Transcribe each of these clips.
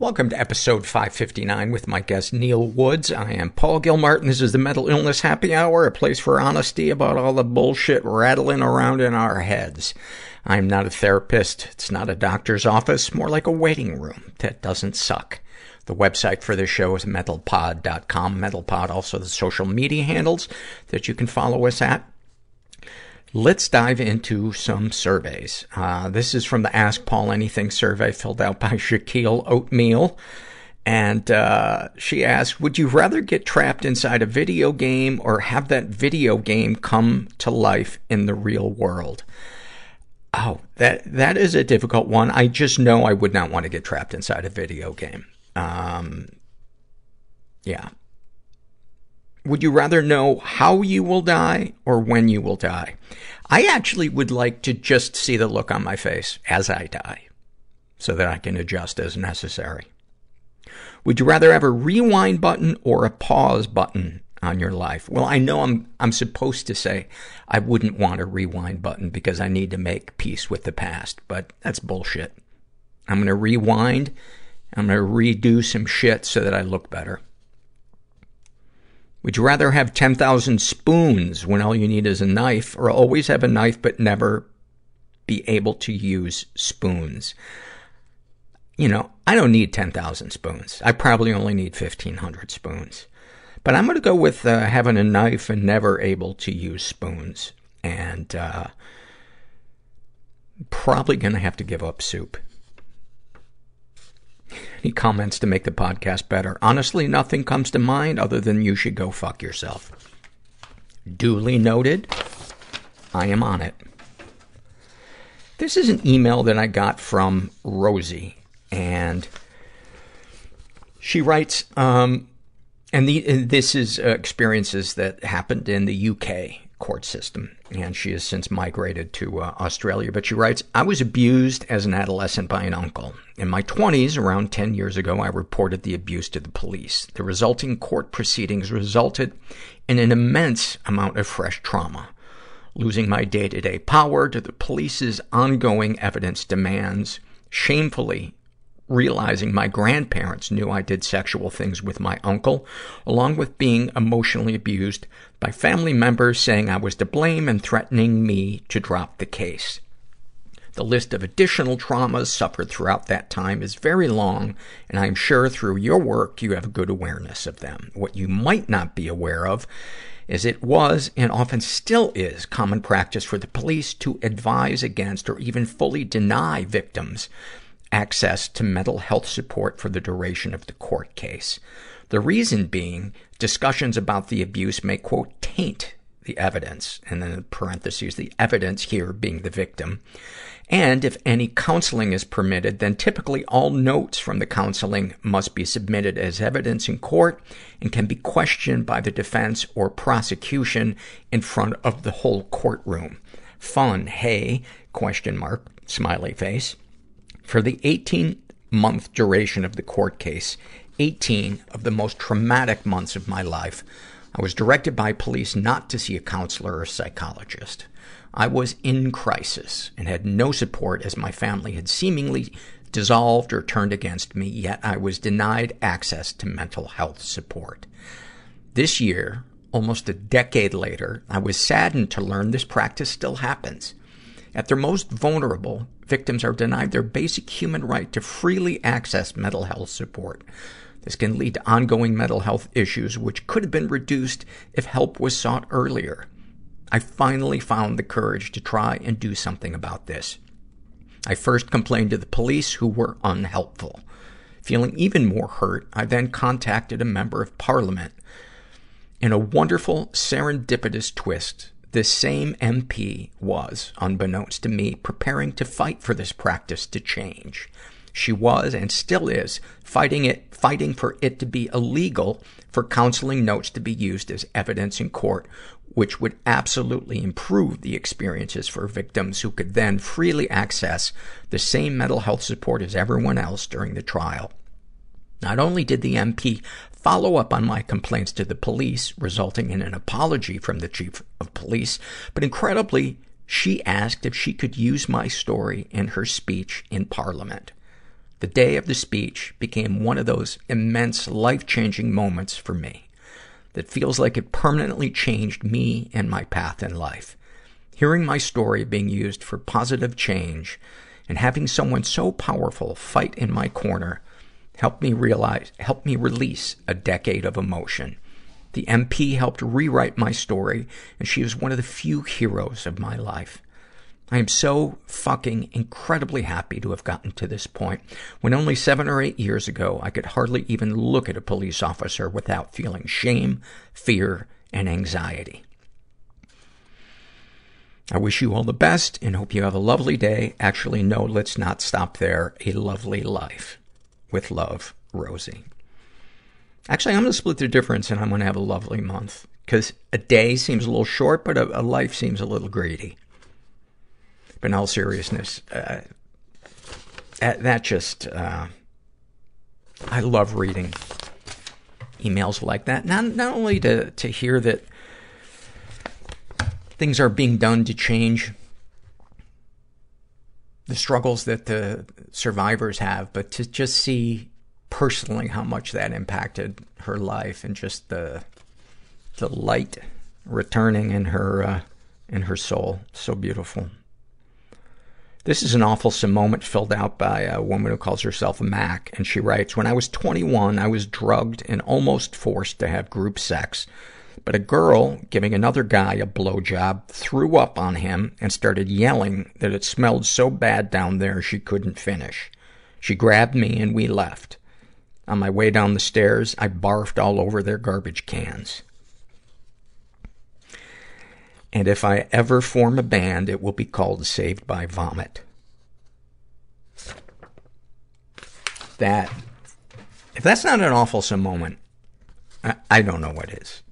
Welcome to episode 559 with my guest Neil Woods. I am Paul Gilmartin. This is the Mental Illness Happy Hour, a place for honesty about all the bullshit rattling around in our heads. I'm not a therapist. It's not a doctor's office. More like a waiting room that doesn't suck. The website for this show is mentalpod.com. Mentalpod also the social media handles that you can follow us at. Let's dive into some surveys. Uh, this is from the Ask Paul Anything survey filled out by Shaquille Oatmeal. And, uh, she asked, would you rather get trapped inside a video game or have that video game come to life in the real world? Oh, that, that is a difficult one. I just know I would not want to get trapped inside a video game. Um, yeah. Would you rather know how you will die or when you will die? I actually would like to just see the look on my face as I die so that I can adjust as necessary. Would you rather have a rewind button or a pause button on your life? Well, I know I'm, I'm supposed to say I wouldn't want a rewind button because I need to make peace with the past, but that's bullshit. I'm gonna rewind. I'm gonna redo some shit so that I look better. Would you rather have 10,000 spoons when all you need is a knife or always have a knife but never be able to use spoons? You know, I don't need 10,000 spoons. I probably only need 1,500 spoons. But I'm gonna go with, uh, having a knife and never able to use spoons. And, uh, probably gonna have to give up soup. Any comments to make the podcast better? Honestly, nothing comes to mind other than you should go fuck yourself. Duly noted. I am on it. This is an email that I got from Rosie, and she writes, um, and, the, and this is uh, experiences that happened in the UK court system. And she has since migrated to uh, Australia. But she writes, I was abused as an adolescent by an uncle. In my 20s, around 10 years ago, I reported the abuse to the police. The resulting court proceedings resulted in an immense amount of fresh trauma. Losing my day-to-day power to the police's ongoing evidence demands, shamefully realizing my grandparents knew I did sexual things with my uncle, along with being emotionally abused by family members saying I was to blame and threatening me to drop the case. The list of additional traumas suffered throughout that time is very long, and I'm sure through your work you have a good awareness of them. What you might not be aware of is it was, and often still is, common practice for the police to advise against or even fully deny victims access to mental health support for the duration of the court case. The reason being, discussions about the abuse may, quote, taint the evidence, and then in parentheses, the evidence here being the victim. And if any counseling is permitted, then typically all notes from the counseling must be submitted as evidence in court and can be questioned by the defense or prosecution in front of the whole courtroom. Fun, hey? Question mark, smiley face. For the 18 month duration of the court case, 18 of the most traumatic months of my life, I was directed by police not to see a counselor or psychologist. I was in crisis and had no support as my family had seemingly dissolved or turned against me, yet I was denied access to mental health support. This year, almost a decade later, I was saddened to learn this practice still happens. At their most vulnerable, victims are denied their basic human right to freely access mental health support. This can lead to ongoing mental health issues, which could have been reduced if help was sought earlier. I finally found the courage to try and do something about this. I first complained to the police, who were unhelpful. Feeling even more hurt, I then contacted a member of parliament. In a wonderful serendipitous twist, this same MP was, unbeknownst to me, preparing to fight for this practice to change. She was, and still is, fighting it, fighting for it to be illegal for counseling notes to be used as evidence in court, which would absolutely improve the experiences for victims who could then freely access the same mental health support as everyone else during the trial. Not only did the MP follow up on my complaints to the police, resulting in an apology from the chief of police, but incredibly, she asked if she could use my story in her speech in parliament. The day of the speech became one of those immense life-changing moments for me that feels like it permanently changed me and my path in life. Hearing my story being used for positive change and having someone so powerful fight in my corner helped me realize, helped me release a decade of emotion. The MP helped rewrite my story, and she is one of the few heroes of my life. I am so fucking incredibly happy to have gotten to this point when only seven or eight years ago I could hardly even look at a police officer without feeling shame, fear, and anxiety. I wish you all the best and hope you have a lovely day. Actually, no, let's not stop there. A lovely life. With love, Rosie. Actually, I'm going to split the difference and I'm going to have a lovely month. Because a day seems a little short, but a, a life seems a little greedy. But in all seriousness, uh, that, that just, uh, I love reading emails like that. Not, not only to, to hear that things are being done to change the struggles that the survivors have, but to just see personally how much that impacted her life and just the, the light returning in her, uh, in her soul. So beautiful. This is an awful moment filled out by a woman who calls herself Mac, and she writes, When I was 21, I was drugged and almost forced to have group sex. But a girl giving another guy a blowjob threw up on him and started yelling that it smelled so bad down there she couldn't finish. She grabbed me and we left. On my way down the stairs, I barfed all over their garbage cans. And if I ever form a band, it will be called Saved by Vomit. That, if that's not an awful moment, I, I don't know what is.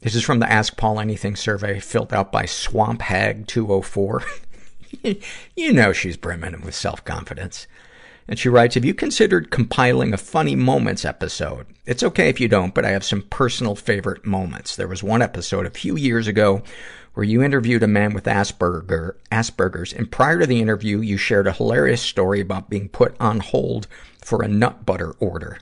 This is from the Ask Paul Anything survey filled out by Swamp Hag 204. you know she's brimming with self-confidence. And she writes, have you considered compiling a funny moments episode? It's okay if you don't, but I have some personal favorite moments. There was one episode a few years ago where you interviewed a man with Asperger, Asperger's, and prior to the interview, you shared a hilarious story about being put on hold for a nut butter order.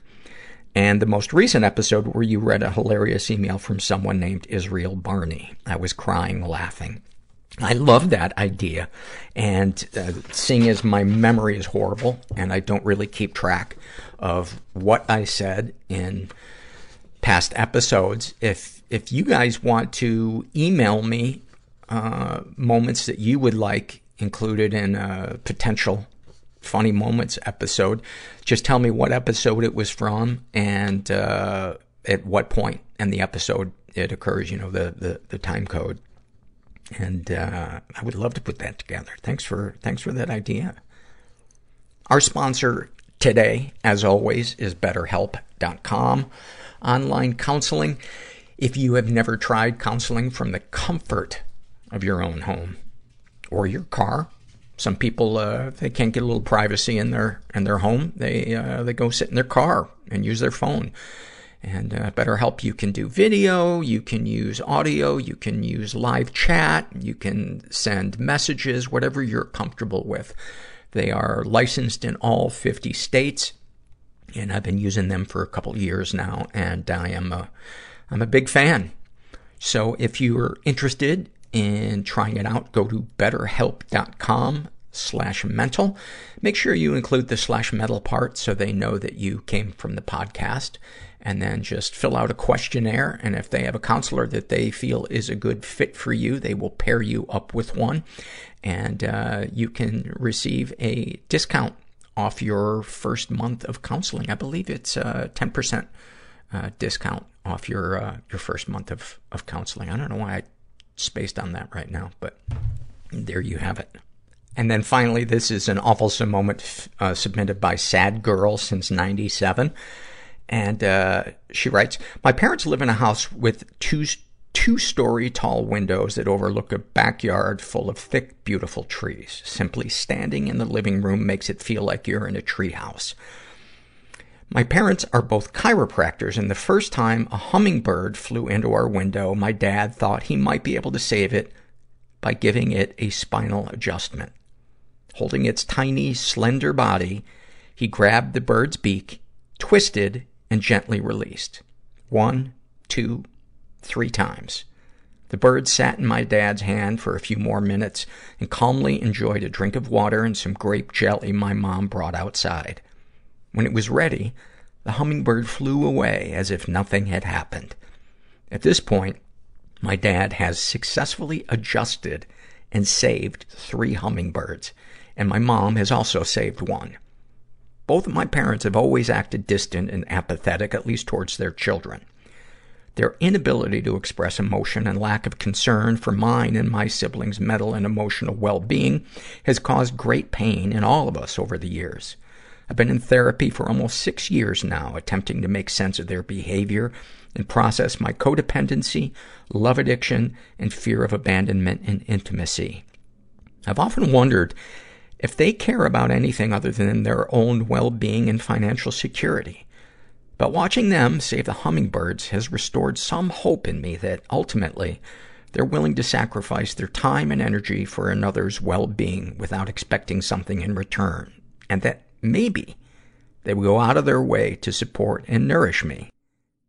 And the most recent episode where you read a hilarious email from someone named Israel Barney. I was crying laughing. I love that idea. And uh, seeing as my memory is horrible and I don't really keep track of what I said in past episodes, if, if you guys want to email me, uh, moments that you would like included in a potential funny moments episode, just tell me what episode it was from and, uh, at what point in the episode it occurs, you know, the, the, the time code. And, uh, I would love to put that together. Thanks for, thanks for that idea. Our sponsor today, as always, is BetterHelp.com. Online counseling. If you have never tried counseling from the comfort of your own home or your car Some people, uh, they can't get a little privacy in their, in their home. They, uh, they go sit in their car and use their phone. And uh, BetterHelp, you can do video, you can use audio, you can use live chat, you can send messages, whatever you're comfortable with. They are licensed in all 50 states, and I've been using them for a couple years now, and I am a, I'm a big fan. So if you're interested in trying it out, go to betterhelp.com slash mental. Make sure you include the slash mental part so they know that you came from the podcast and then just fill out a questionnaire. And if they have a counselor that they feel is a good fit for you, they will pair you up with one. And uh, you can receive a discount off your first month of counseling. I believe it's a 10% uh, discount off your uh, your first month of, of counseling. I don't know why I spaced on that right now, but there you have it. And then finally, this is an awful moment uh, submitted by Sad Girl since 97. And, uh, she writes, My parents live in a house with two, two story tall windows that overlook a backyard full of thick, beautiful trees. Simply standing in the living room makes it feel like you're in a treehouse. My parents are both chiropractors, and the first time a hummingbird flew into our window, my dad thought he might be able to save it by giving it a spinal adjustment. Holding its tiny, slender body, he grabbed the bird's beak, twisted, and gently released. One, two, three times. The bird sat in my dad's hand for a few more minutes and calmly enjoyed a drink of water and some grape jelly my mom brought outside. When it was ready, the hummingbird flew away as if nothing had happened. At this point, my dad has successfully adjusted and saved three hummingbirds, and my mom has also saved one. Both of my parents have always acted distant and apathetic, at least towards their children. Their inability to express emotion and lack of concern for mine and my siblings' mental and emotional well-being has caused great pain in all of us over the years. I've been in therapy for almost six years now, attempting to make sense of their behavior and process my codependency, love addiction, and fear of abandonment and intimacy. I've often wondered if they care about anything other than their own well-being and financial security. But watching them save the hummingbirds has restored some hope in me that ultimately they're willing to sacrifice their time and energy for another's well-being without expecting something in return. And that maybe they would go out of their way to support and nourish me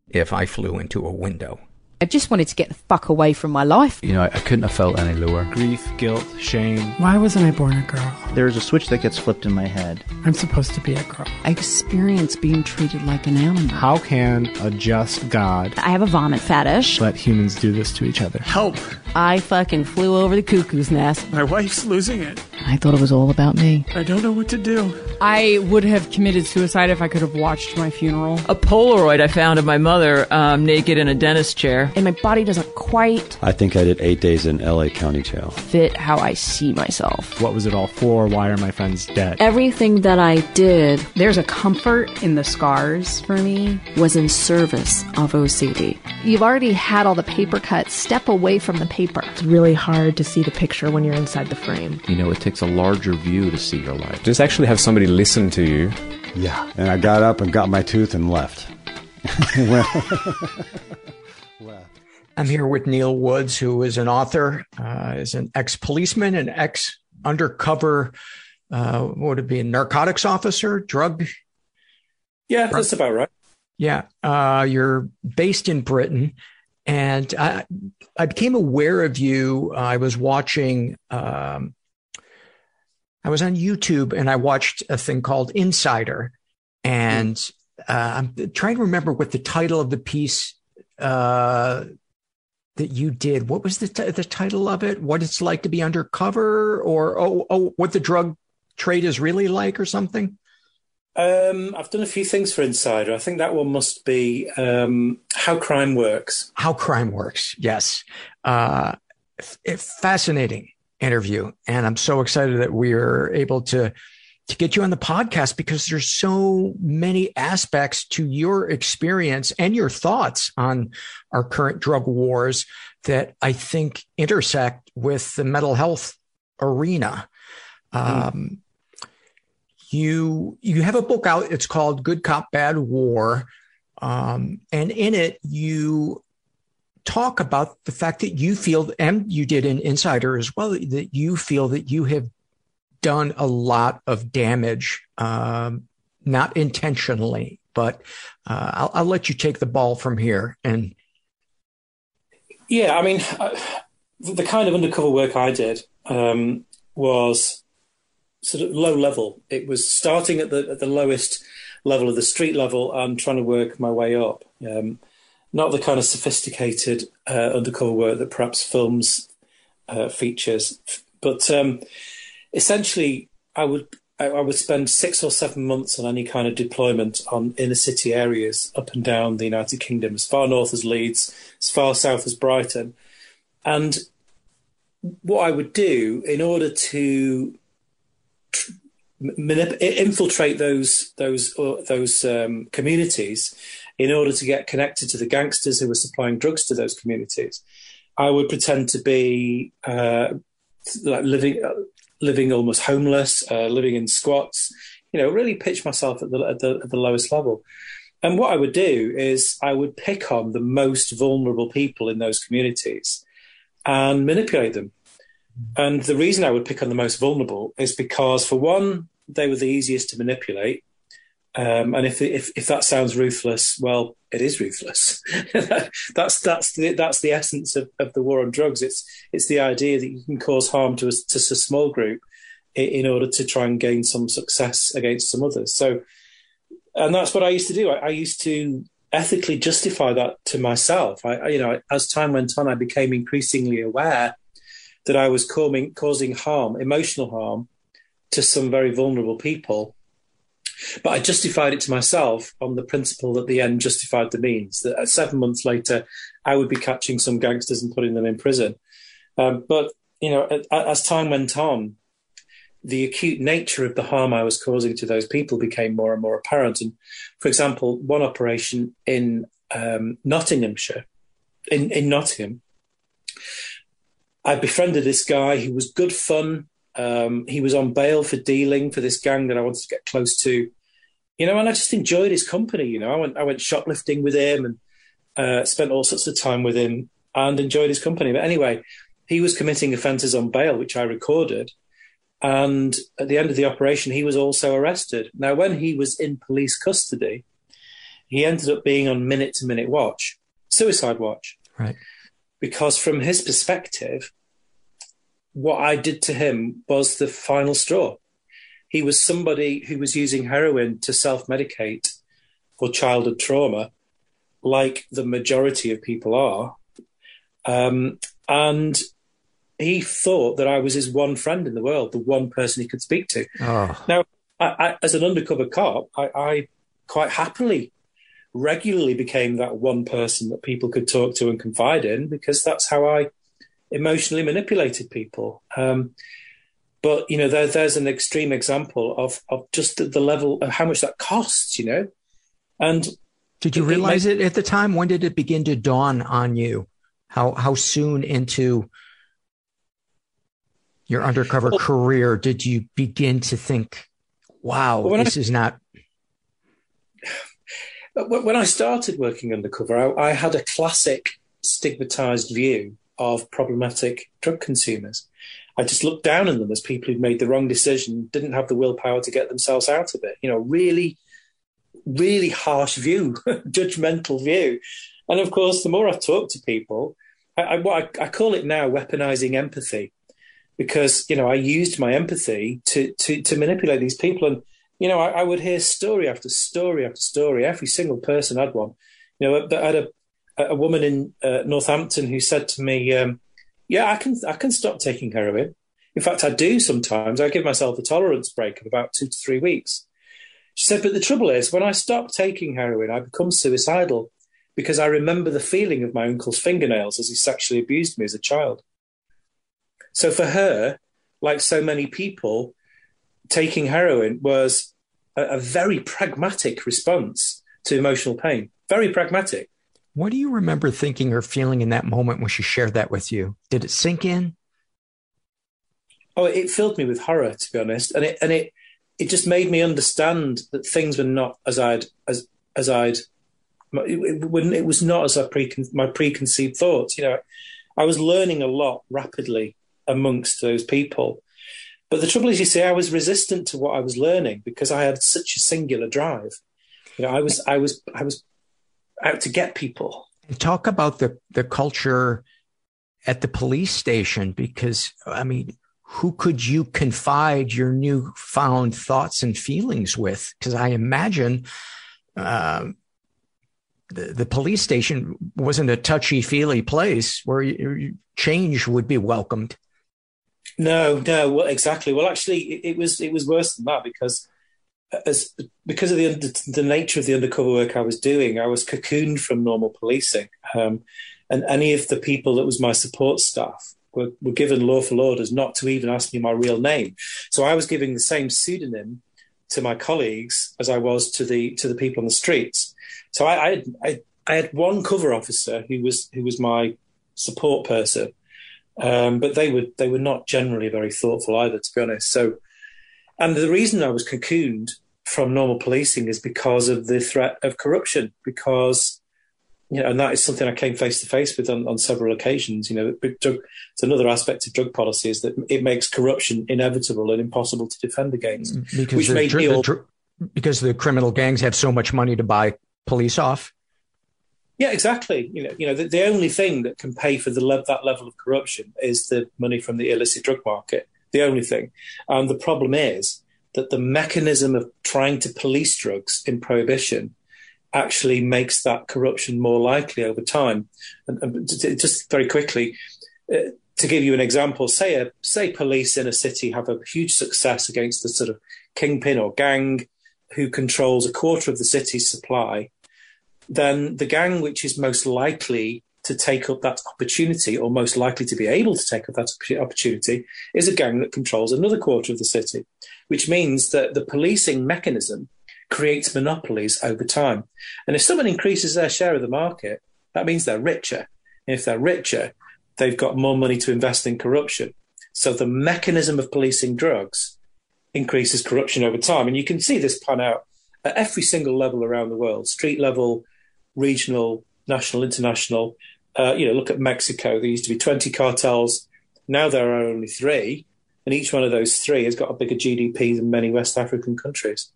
if I flew into a window. I just wanted to get the fuck away from my life. You know, I, I couldn't have felt any lower. Grief, guilt, shame. Why wasn't I born a girl? There's a switch that gets flipped in my head. I'm supposed to be a girl. I experience being treated like an animal. How can a just God I have a vomit fetish. let humans do this to each other? Help! I fucking flew over the cuckoo's nest. My wife's losing it. I thought it was all about me. I don't know what to do. I would have committed suicide if I could have watched my funeral. A Polaroid I found of my mother um, naked in a dentist chair. And my body doesn't quite I think I did eight days in LA County Jail. fit how I see myself. What was it all for? Why are my friends dead? Everything that I did There's a comfort in the scars for me. was in service of OCD. You've already had all the paper cuts. Step away from the paper. It's really hard to see the picture when you're inside the frame. You know, it takes a larger view to see your life. Just actually have somebody listen to you. Yeah. And I got up and got my tooth and left. I'm here with Neil Woods, who is an author, uh, is an ex-policeman, an ex-undercover, uh, what would it be, a narcotics officer, drug? Yeah, that's about right. Yeah. Uh, you're based in Britain. And I, I became aware of you. I was watching, um, I was on YouTube and I watched a thing called Insider. And uh, I'm trying to remember what the title of the piece uh, that you did. What was the t- the title of it? What it's like to be undercover, or oh oh, what the drug trade is really like, or something. Um, I've done a few things for Insider. I think that one must be um, how crime works. How crime works. Yes, uh, f- fascinating interview, and I'm so excited that we are able to to get you on the podcast because there's so many aspects to your experience and your thoughts on our current drug wars that I think intersect with the mental health arena. Um, you you have a book out. It's called Good Cop Bad War, um, and in it you talk about the fact that you feel, and you did an insider as well, that you feel that you have done a lot of damage, um, not intentionally, but uh, I'll, I'll, let you take the ball from here. And yeah, I mean, uh, the kind of undercover work I did um, was sort of low level. It was starting at the at the lowest level of the street level and trying to work my way up. Um, not the kind of sophisticated uh, undercover work that perhaps films uh, features, but um, essentially, I would I, I, would spend six or seven months on any kind of deployment on inner city areas up and down the United Kingdom, as far north as Leeds, as far south as Brighton, and what I would do in order to manip- infiltrate those those uh, those um, communities in order to get connected to the gangsters who were supplying drugs to those communities. I would pretend to be uh, like living uh, living almost homeless, uh, living in squats. You know, really pitch myself at the, at the at the lowest level. And what I would do is I would pick on the most vulnerable people in those communities and manipulate them. And the reason I would pick on the most vulnerable is because, for one, they were the easiest to manipulate. Um, and if, if if that sounds ruthless, well, it is ruthless. that's that's the that's the essence of, of the war on drugs. It's it's the idea that you can cause harm to a, to a small group in, in order to try and gain some success against some others. So, and that's what I used to do. I, I used to ethically justify that to myself. I, you know, as time went on, I became increasingly aware that I was causing, causing harm, emotional harm, to some very vulnerable people. But I justified it to myself on the principle that the end justified the means. That seven months later, I would be catching some gangsters and putting them in prison. Um, but you know, as time went on, the acute nature of the harm I was causing to those people became more and more apparent. And for example, one operation in um, Nottinghamshire, in, in Nottingham, I befriended this guy. He was good fun. Um, he was on bail for dealing for this gang that I wanted to get close to, you know, and I just enjoyed his company. You know, I went I went shoplifting with him and uh, spent all sorts of time with him and enjoyed his company. But anyway, he was committing offences on bail, which I recorded. And at the end of the operation, he was also arrested. Now, when he was in police custody, he ended up being on minute to minute watch, suicide watch. Right. Because from his perspective, what I did to him was the final straw. He was somebody who was using heroin to self medicate for childhood trauma, like the majority of people are. Um, and he thought that I was his one friend in the world, the one person he could speak to. Oh. Now, I, I, as an undercover cop, I, I quite happily regularly became that one person that people could talk to and confide in because that's how I emotionally manipulated people. Um, but you know, there, there's an extreme example of of just the level of how much that costs. You know, and did you it, realize it, it at the time? When did it begin to dawn on you? How how soon into your undercover well, career did you begin to think, "Wow, this I, is not"? When I started working undercover, I, I had a classic stigmatized view of problematic drug consumers. I just looked down on them as people who'd made the wrong decision, didn't have the willpower to get themselves out of it. You know, really, really harsh view, judgmental view. And of course, the more I talk to people, I, I, I, call it now weaponizing empathy, because you know I used my empathy to to, to manipulate these people, and you know I, I, would hear story after story after story. Every single person had one. You know, I had a a woman in uh, Northampton who said to me, um, "Yeah, I can I can stop taking heroin. In fact, I do sometimes. I give myself a tolerance break of about two to three weeks." She said, "But the trouble is, when I stop taking heroin, I become suicidal because I remember the feeling of my uncle's fingernails as he sexually abused me as a child." So for her, like so many people, taking heroin was a, a very pragmatic response to emotional pain. Very pragmatic. What do you remember thinking or feeling in that moment when she shared that with you? Did it sink in? oh, it filled me with horror, to be honest, and it and it it just made me understand that things were not as I'd as as I'd it, it, it was not as I precon, my preconceived thoughts. You know, I was learning a lot rapidly amongst those people. But the trouble is, you see, I was resistant to what I was learning because I had such a singular drive. You know, I was, I was, I was out to get people. Talk about the the culture at the police station because I mean, who could you confide your newfound thoughts and feelings with? Because I imagine uh, the, the police station wasn't a touchy feely place where you, change would be welcomed. No, no, well, exactly. Well, actually, it, it, was it was worse than that because as because of the the nature of the undercover work I was doing, I was cocooned from normal policing, um, and any of the people that was my support staff were, were given lawful orders not to even ask me my real name. So I was giving the same pseudonym to my colleagues as I was to the to the people on the streets. So I, I, had, I, I had one cover officer who was who was my support person, um, but they were they were not generally very thoughtful either, to be honest. So, and the reason I was cocooned from normal policing is because of the threat of corruption, because you know, and that is something I came face to face with on, on several occasions. You know, drug, it's another aspect of drug policy is that it makes corruption inevitable and impossible to defend against. Mm, because which made me all, the, because the criminal gangs have so much money to buy police off. Yeah, exactly. You know, you know, the, the only thing that can pay for the le- that level of corruption is the money from the illicit drug market. The only thing, and the problem is that the mechanism of trying to police drugs in prohibition actually makes that corruption more likely over time. And, and just very quickly, uh, to give you an example, say a, say police in a city have a huge success against the sort of kingpin or gang who controls a quarter of the city's supply, then the gang which is most likely to take up that opportunity or most likely to be able to take up that opportunity is a gang that controls another quarter of the city, which means that the policing mechanism creates monopolies over time. And if someone increases their share of the market, that means they're richer. And if they're richer, they've got more money to invest in corruption. So the mechanism of policing drugs increases corruption over time. And you can see this pan out at every single level around the world street level, regional, national, international. Uh, you know, look at Mexico. There used to be 20 cartels. Now there are only three. And each one of those three has got a bigger GDP than many West African countries.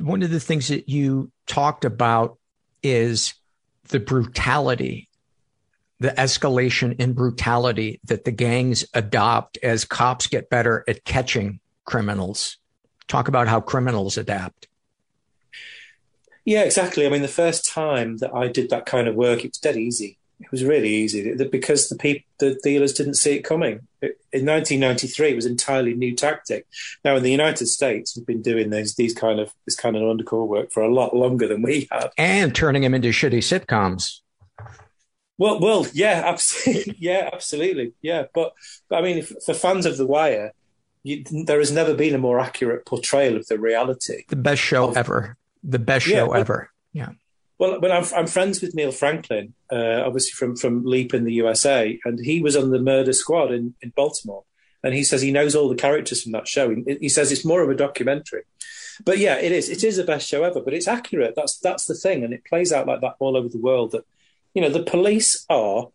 One of the things that you talked about is the brutality the escalation in brutality that the gangs adopt as cops get better at catching criminals. Talk about how criminals adapt. Yeah, exactly. I mean, the first time that I did that kind of work, it was dead easy. It was really easy because the people, the dealers didn't see it coming. In 1993, it was an entirely new tactic. Now, in the United States, we've been doing these these kind of this kind of undercover work for a lot longer than we have, and turning them into shitty sitcoms. Well, well, yeah, absolutely, yeah, absolutely, yeah. But, but I mean, if, for fans of The Wire, you, there has never been a more accurate portrayal of the reality. The best show of, ever. The best yeah, show ever. Yeah. Well, when I'm, I'm friends with Neil Franklin, uh, obviously from from LEAP in the USA, and he was on the Murder Squad in, in Baltimore, and he says he knows all the characters from that show. He, he says it's more of a documentary, but yeah, it is. It is the best show ever, but it's accurate. That's that's the thing, and it plays out like that all over the world. That you know, the police are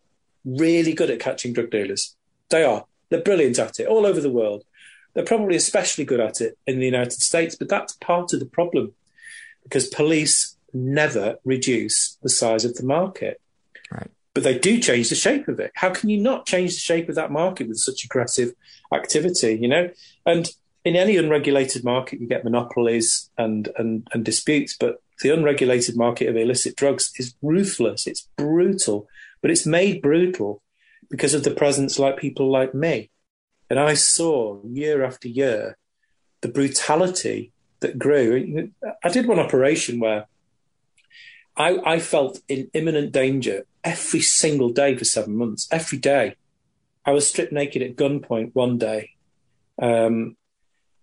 really good at catching drug dealers. They are. They're brilliant at it all over the world. They're probably especially good at it in the United States, but that's part of the problem because police never reduce the size of the market. Right. But they do change the shape of it. How can you not change the shape of that market with such aggressive activity, you know? And in any unregulated market, you get monopolies and, and, and disputes, but the unregulated market of illicit drugs is ruthless. It's brutal, but it's made brutal because of the presence like people like me. And I saw year after year the brutality that grew. I did one operation where I, I felt in imminent danger every single day for seven months, every day. I was stripped naked at gunpoint one day. Um,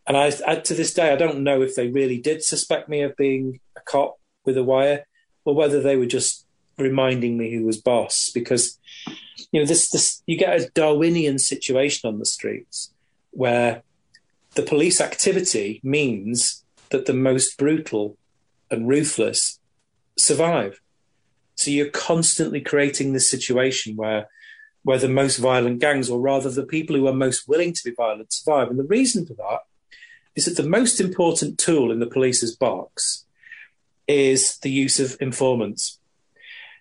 and I, I, to this day, I don't know if they really did suspect me of being a cop with a wire, or whether they were just reminding me who was boss because you know this this you get a Darwinian situation on the streets where the police activity means that the most brutal and ruthless survive. So you're constantly creating this situation where where the most violent gangs, or rather the people who are most willing to be violent, survive. And the reason for that is that the most important tool in the police's box is the use of informants.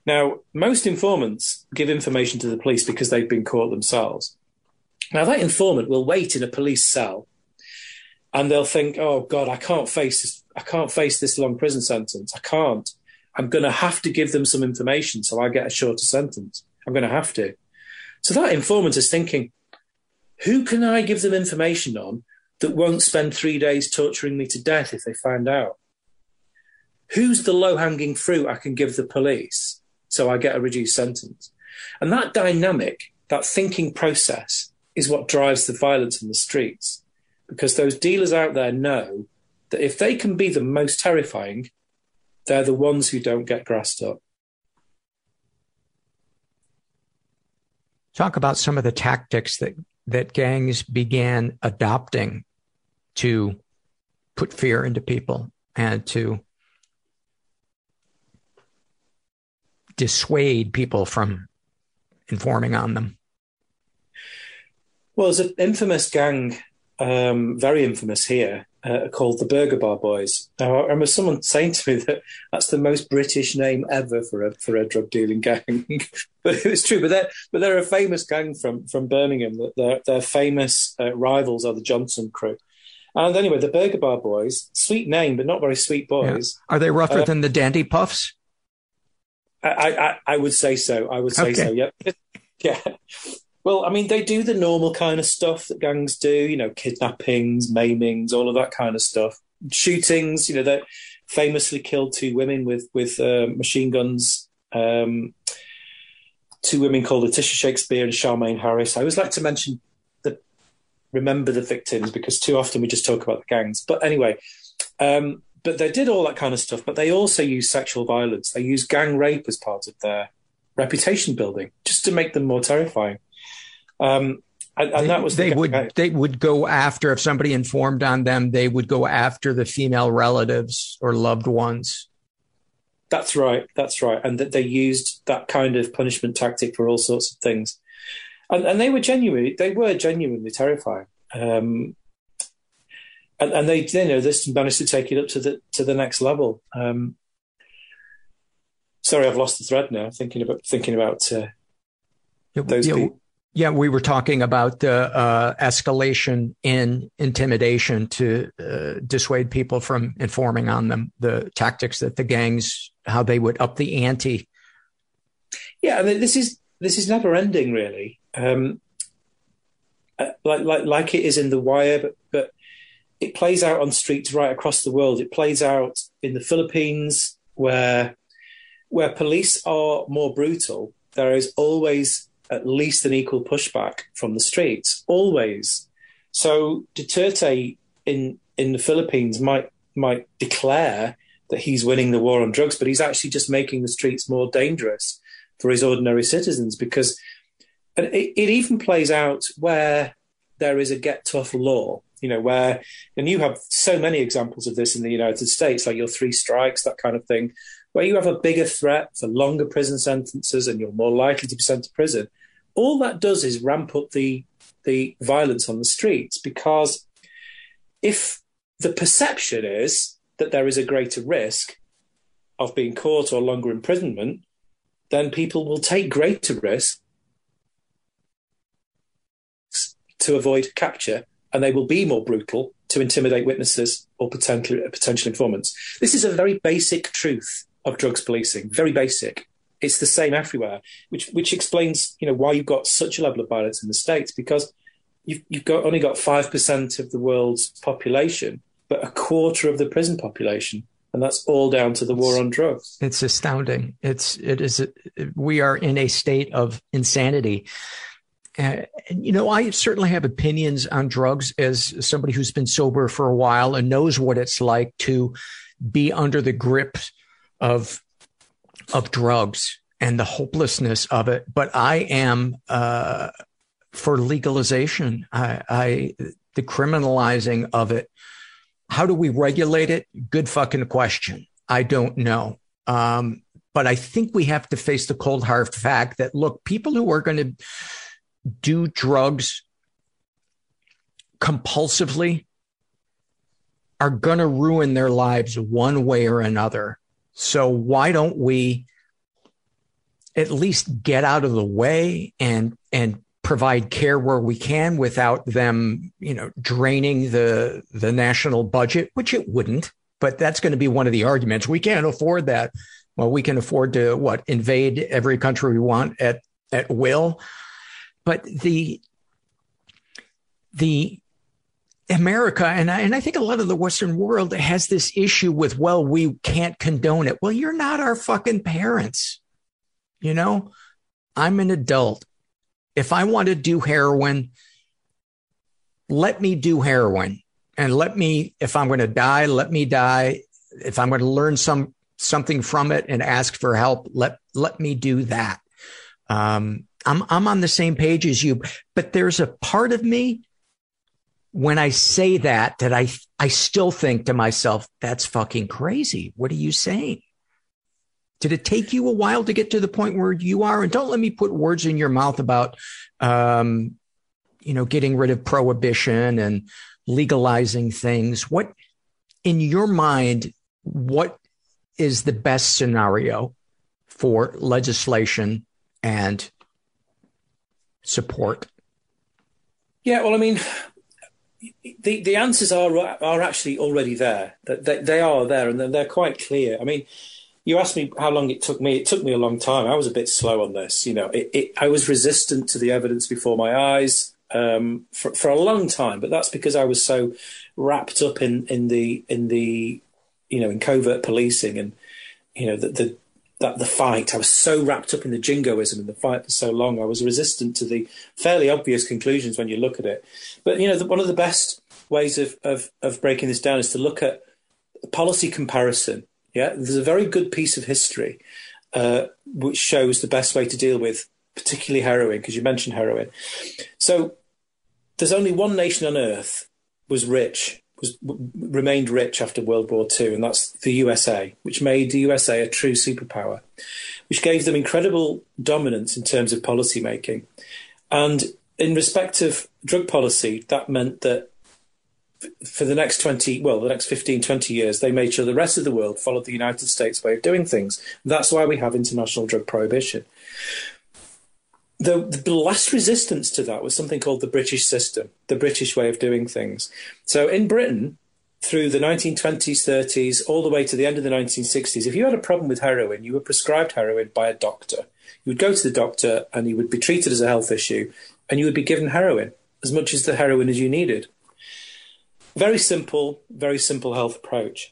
Now, most informants give information to the police because they've been caught themselves. Now, that informant will wait in a police cell and they'll think, "Oh God, I can't face this. I can't face this long prison sentence. I can't. I'm going to have to give them some information so I get a shorter sentence. I'm going to have to." So that informant is thinking, "Who can I give them information on that won't spend three days torturing me to death if they find out? Who's the low hanging fruit I can give the police so I get a reduced sentence?" And that dynamic, that thinking process, is what drives the violence in the streets because those dealers out there know that if they can be the most terrifying, they're the ones who don't get grassed up. Talk about some of the tactics that, that gangs began adopting to put fear into people and to dissuade people from informing on them. Well, there's an infamous gang um, very infamous here, uh, called the Burger Bar Boys. Now, I remember someone saying to me that that's the most British name ever for a for a drug dealing gang, but it was true. But they're but they're a famous gang from from Birmingham. That Their their famous uh, rivals are the Johnson Crew. And anyway, the Burger Bar Boys, sweet name, but not very sweet boys. Yeah. Are they rougher uh, than the Dandy Puffs? I, I, I would say so. I would say okay. so. Yeah, yeah. Well, I mean, they do the normal kind of stuff that gangs do, you know, kidnappings, maimings, all of that kind of stuff. Shootings, you know, they famously killed two women with with uh, machine guns. Um, two women called Letisha Shakespeare and Charmaine Harris. I always like to mention the remember the victims because too often we just talk about the gangs. But anyway, um, but they did all that kind of stuff. But they also use sexual violence. They use gang rape as part of their reputation building, just to make them more terrifying. Um, and, and, that was they the would they would go after if somebody informed on them they would go after the female relatives or loved ones. That's right. That's right. And that they used that kind of punishment tactic for all sorts of things. And, and they were genuinely they were genuinely terrifying. Um, and, and, they you know this managed to take it up to the to the next level. Um, sorry i've lost the thread now thinking about thinking about uh, those yeah, people yeah, we were talking about the uh, escalation in intimidation to uh, dissuade people from informing on them, the tactics that the gangs, how they would up the ante. Yeah, I mean, this is this is never ending, really. Um, uh, like like like it is in The Wire, but but it plays out on streets right across the world. It plays out in the Philippines, where where police are more brutal. There is always at least an equal pushback from the streets, always. So Duterte in in the Philippines might might declare that he's winning the war on drugs, but he's actually just making the streets more dangerous for his ordinary citizens because and it, it even plays out where there is a get tough law, you know, where and you have so many examples of this in the United States, like your three strikes, that kind of thing, where you have a bigger threat for longer prison sentences and you're more likely to be sent to prison all that does is ramp up the the violence on the streets because if the perception is that there is a greater risk of being caught or longer imprisonment, then people will take greater risks to avoid capture and they will be more brutal to intimidate witnesses or potential, potential informants. This is a very basic truth of drugs policing, very basic it's the same everywhere, which which explains you know why you've got such a level of violence in the states because you've you've got only got five percent of the world's population, but a quarter of the prison population, and that's all down to the war on drugs. It's astounding. It's it is we are in a state of insanity. Uh, you know, I certainly have opinions on drugs as somebody who's been sober for a while and knows what it's like to be under the grip of of drugs and the hopelessness of it, but I am uh, for legalization. I, I the criminalizing of it. How do we regulate it? Good fucking question. I don't know. Um, but I think we have to face the cold hard fact that look, people who are going to do drugs compulsively are going to ruin their lives one way or another. So why don't we at least get out of the way and and provide care where we can without them, you know, draining the the national budget, which it wouldn't. But that's going to be one of the arguments. We can't afford that. Well, we can afford to what invade every country we want at at will. But the the America and I, and I think a lot of the Western world has this issue with, well, we can't condone it. Well, you're not our fucking parents. You know, I'm an adult. If I want to do heroin, let me do heroin and let me, if I'm going to die, let me die. If I'm going to learn some, something from it and ask for help, let, let me do that. Um, I'm, I'm on the same page as you, but there's a part of me when I say that, that I, I still think to myself, that's fucking crazy. What are you saying? Did it take you a while to get to the point where you are? And don't let me put words in your mouth about, um, you know, getting rid of prohibition and legalizing things. What, in your mind, what is the best scenario for legislation and support? Yeah, well, I mean, the the answers are are actually already there. That they, they, are there, and they're, quite clear. I mean, you asked me how long it took me. It took me a long time. I was a bit slow on this. You know, it, it, I was resistant to the evidence before my eyes um, for for a long time. But that's because I was so wrapped up in in the in the you know in covert policing and you know the, the that the fight. I was so wrapped up in the jingoism and the fight for so long. I was resistant to the fairly obvious conclusions when you look at it. But you know, the, one of the best ways of, of of breaking this down is to look at policy comparison yeah, there's a very good piece of history uh, which shows the best way to deal with, particularly heroin, because you mentioned heroin. So there's only one nation on earth was rich, was remained rich after World War II, and that's the USA, which made the USA a true superpower, which gave them incredible dominance in terms of policy making. And in respect of drug policy, that meant that for the next 20, well, the next 15, 20 years, they made sure the rest of the world followed the United States way of doing things. That's why we have international drug prohibition. The, the last resistance to that was something called the British system, the British way of doing things. So in Britain, through the 1920s, 30s, all the way to the end of the 1960s, if you had a problem with heroin, you were prescribed heroin by a doctor. You would go to the doctor and you would be treated as a health issue and you would be given heroin, as much as the heroin as you needed. Very simple, very simple health approach.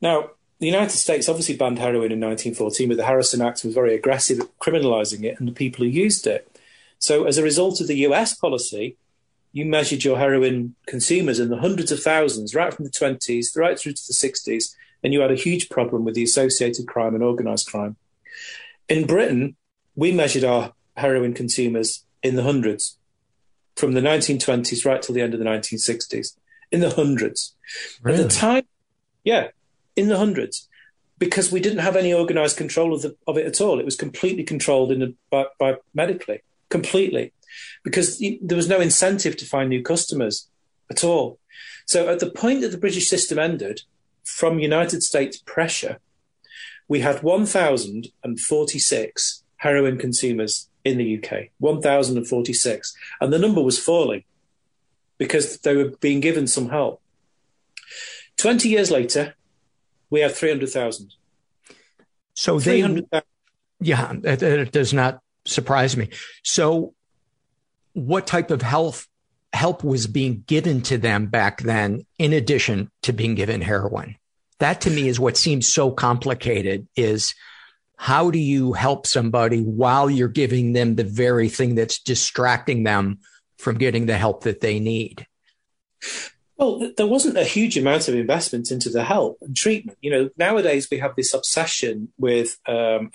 Now, the United States obviously banned heroin in 1914, but the Harrison Act was very aggressive at criminalizing it and the people who used it. So, as a result of the US policy, you measured your heroin consumers in the hundreds of thousands, right from the 20s right through to the 60s, and you had a huge problem with the associated crime and organized crime. In Britain, we measured our heroin consumers in the hundreds from the 1920s right till the end of the 1960s in the hundreds. Really? At the time, yeah, in the hundreds, because we didn't have any organized control of, the, of it at all. It was completely controlled in the, by, by medically, completely, because there was no incentive to find new customers at all. So at the point that the British system ended, from United States pressure, we had 1,046 heroin consumers in the UK, 1,046, and the number was falling because they were being given some help. 20 years later, we have 300,000. So they, yeah, it, it does not surprise me. So what type of health help was being given to them back then, in addition to being given heroin? That to me is what seems so complicated is how do you help somebody while you're giving them the very thing that's distracting them from getting the help that they need? Well, there wasn't a huge amount of investment into the help and treatment. You know, nowadays we have this obsession with, um,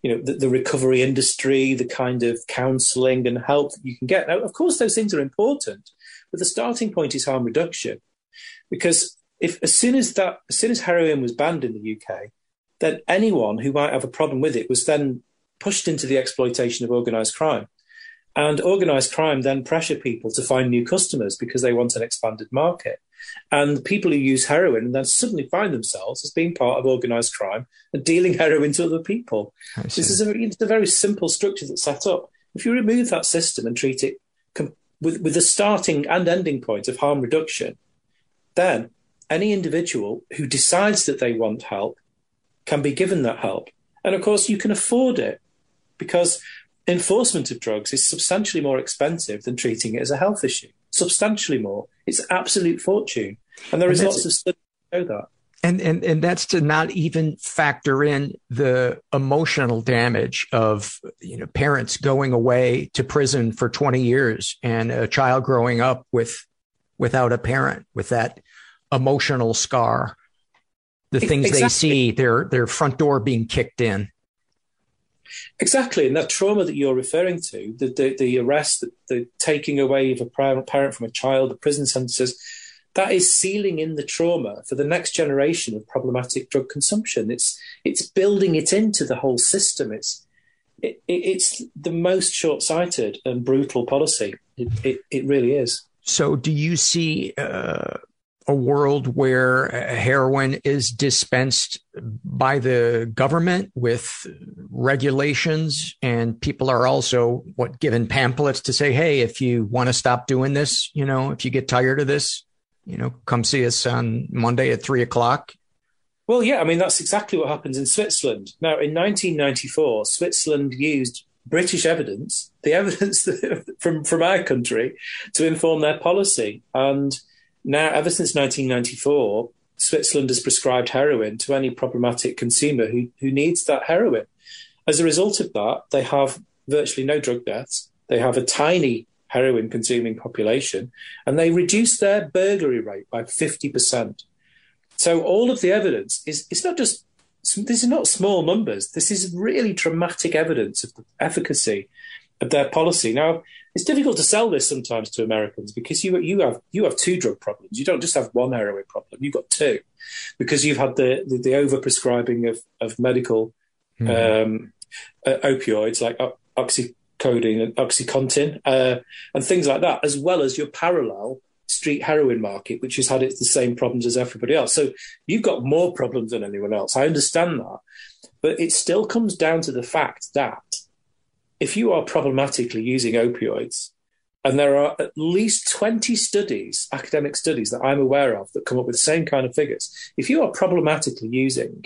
you know, the, the recovery industry, the kind of counselling and help that you can get. Now, of course, those things are important, but the starting point is harm reduction, because if as soon as that, as soon as heroin was banned in the UK, then anyone who might have a problem with it was then pushed into the exploitation of organised crime. And organised crime then pressure people to find new customers because they want an expanded market. And people who use heroin then suddenly find themselves as being part of organised crime and dealing heroin to other people. This is a, it's a very simple structure that's set up. If you remove that system and treat it com- with, with the starting and ending point of harm reduction, then any individual who decides that they want help can be given that help. And of course, you can afford it because enforcement of drugs is substantially more expensive than treating it as a health issue. Substantially more. It's absolute fortune. And there is lots of studies to show that. And, and and that's to not even factor in the emotional damage of you know parents going away to prison for 20 years and a child growing up with without a parent with that emotional scar the things exactly. they see their their front door being kicked in Exactly, and that trauma that you're referring to, the the, the arrest, the, the, taking away of a parent from a child, the prison sentences, that is sealing in the trauma for the next generation of problematic drug consumption. It's it's building it into the whole system. It's it, it's the most short-sighted and brutal policy. It, it, it really is. So, do you see uh, a world where heroin is dispensed by the government with regulations and people are also what given pamphlets to say hey if you want to stop doing this you know if you get tired of this you know come see us on monday at three o'clock. Well yeah i mean that's exactly what happens in switzerland. Now in 1994 switzerland used british evidence the evidence from from our country to inform their policy. And now, ever since 1994, Switzerland has prescribed heroin to any problematic consumer who, who needs that heroin. As a result of that, they have virtually no drug deaths. They have a tiny heroin consuming population and they reduce their burglary rate by 50%. So all of the evidence is, it's not just, these are not small numbers. This is really dramatic evidence of the efficacy of their policy. Now, it's difficult to sell this sometimes to Americans because you you have you have two drug problems. You don't just have one heroin problem. You've got two because you've had the the, the overprescribing of of medical mm. um, uh, opioids like oxycodone and oxycontin uh, and things like that, as well as your parallel street heroin market, which has had its the same problems as everybody else. So you've got more problems than anyone else. I understand that, but it still comes down to the fact that if you are problematically using opioids, and there are at least 20 studies, academic studies that I'm aware of, that come up with the same kind of figures. If you are problematically using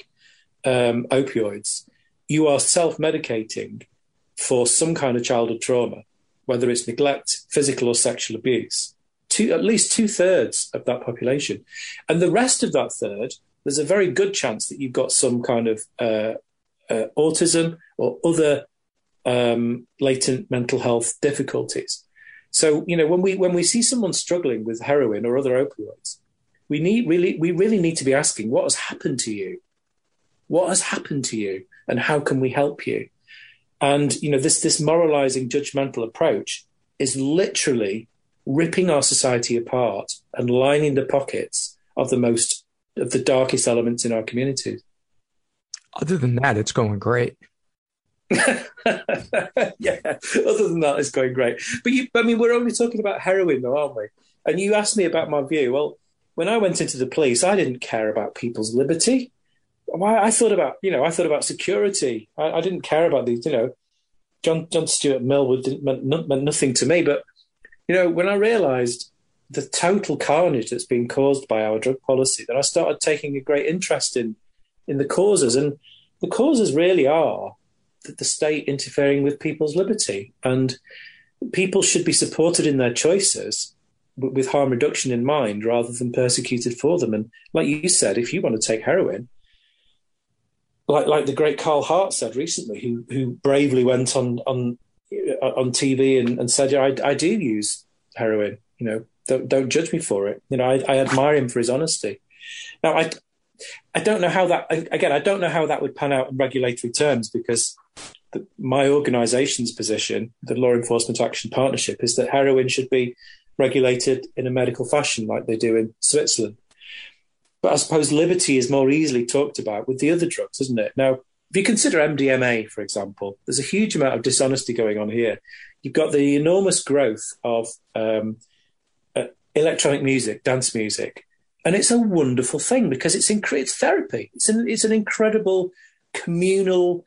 um, opioids, you are self medicating for some kind of childhood trauma, whether it's neglect, physical or sexual abuse, to at least two thirds of that population. And the rest of that third, there's a very good chance that you've got some kind of uh, uh, autism or other um, latent mental health difficulties. So, you know, when we when we see someone struggling with heroin or other opioids, we need really we really need to be asking what has happened to you, what has happened to you, and how can we help you? And you know, this this moralizing, judgmental approach is literally ripping our society apart and lining the pockets of the most of the darkest elements in our communities. Other than that, it's going great. yeah. Other than that, it's going great. But you, I mean, we're only talking about heroin, though, aren't we? And you asked me about my view. Well, when I went into the police, I didn't care about people's liberty. I, I thought about, you know, I thought about security. I, I, didn't care about these, you know. John John Stuart Mill didn't meant, meant nothing to me. But you know, when I realised the total carnage that's been caused by our drug policy, then I started taking a great interest in in the causes. And the causes really are that the state interfering with people's liberty. And people should be supported in their choices with harm reduction in mind rather than persecuted for them. And like you said, if you want to take heroin, like like the great Carl Hart said recently, who who bravely went on on uh, on TV and, and said, yeah, I, I do use heroin. You know, don't, don't judge me for it. You know, I, I admire him for his honesty. Now, I I don't know how that again. I don't know how that would pan out in regulatory terms because the, my organisation's position, the Law Enforcement Action Partnership, is that heroin should be regulated in a medical fashion like they do in Switzerland. But I suppose liberty is more easily talked about with the other drugs, isn't it? Now, if you consider MDMA, for example, there's a huge amount of dishonesty going on here. You've got the enormous growth of um, uh, electronic music, dance music, and it's a wonderful thing because it's it's therapy. It's an it's an incredible communal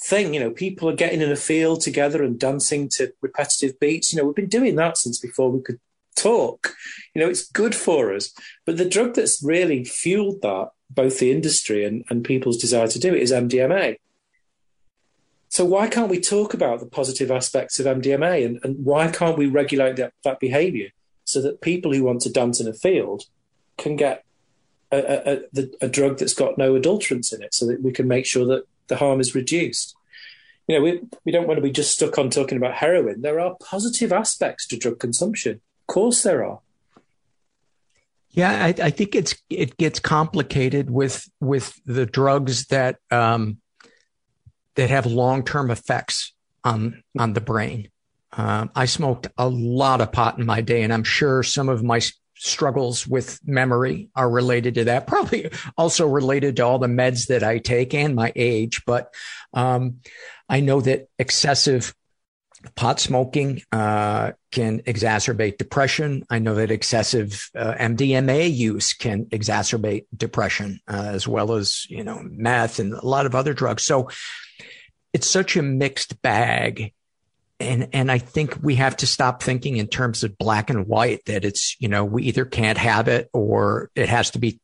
thing. You know, people are getting in a field together and dancing to repetitive beats. You know, we've been doing that since before we could talk. You know, it's good for us. But the drug that's really fueled that, both the industry and, and people's desire to do it, is MDMA. So why can't we talk about the positive aspects of MDMA and, and why can't we regulate that, that behavior so that people who want to dance in a field can get a, a, a, a drug that's got no adulterants in it so that we can make sure that the harm is reduced? You know, we, we don't want to be just stuck on talking about heroin. There are positive aspects to drug consumption. Course there are. Yeah, I, I, think it's it gets complicated with with the drugs that um, that have long term effects on on the brain. Um, I smoked a lot of pot in my day, and I'm sure some of my struggles with memory are related to that. Probably also related to all the meds that I take and my age. But um, I know that excessive pot smoking uh, can exacerbate depression. I know that excessive uh, MDMA use can exacerbate depression, uh, as well as you know meth and a lot of other drugs. So it's such a mixed bag. And, and I think we have to stop thinking in terms of black and white that it's, you know, we either can't have it or it has to be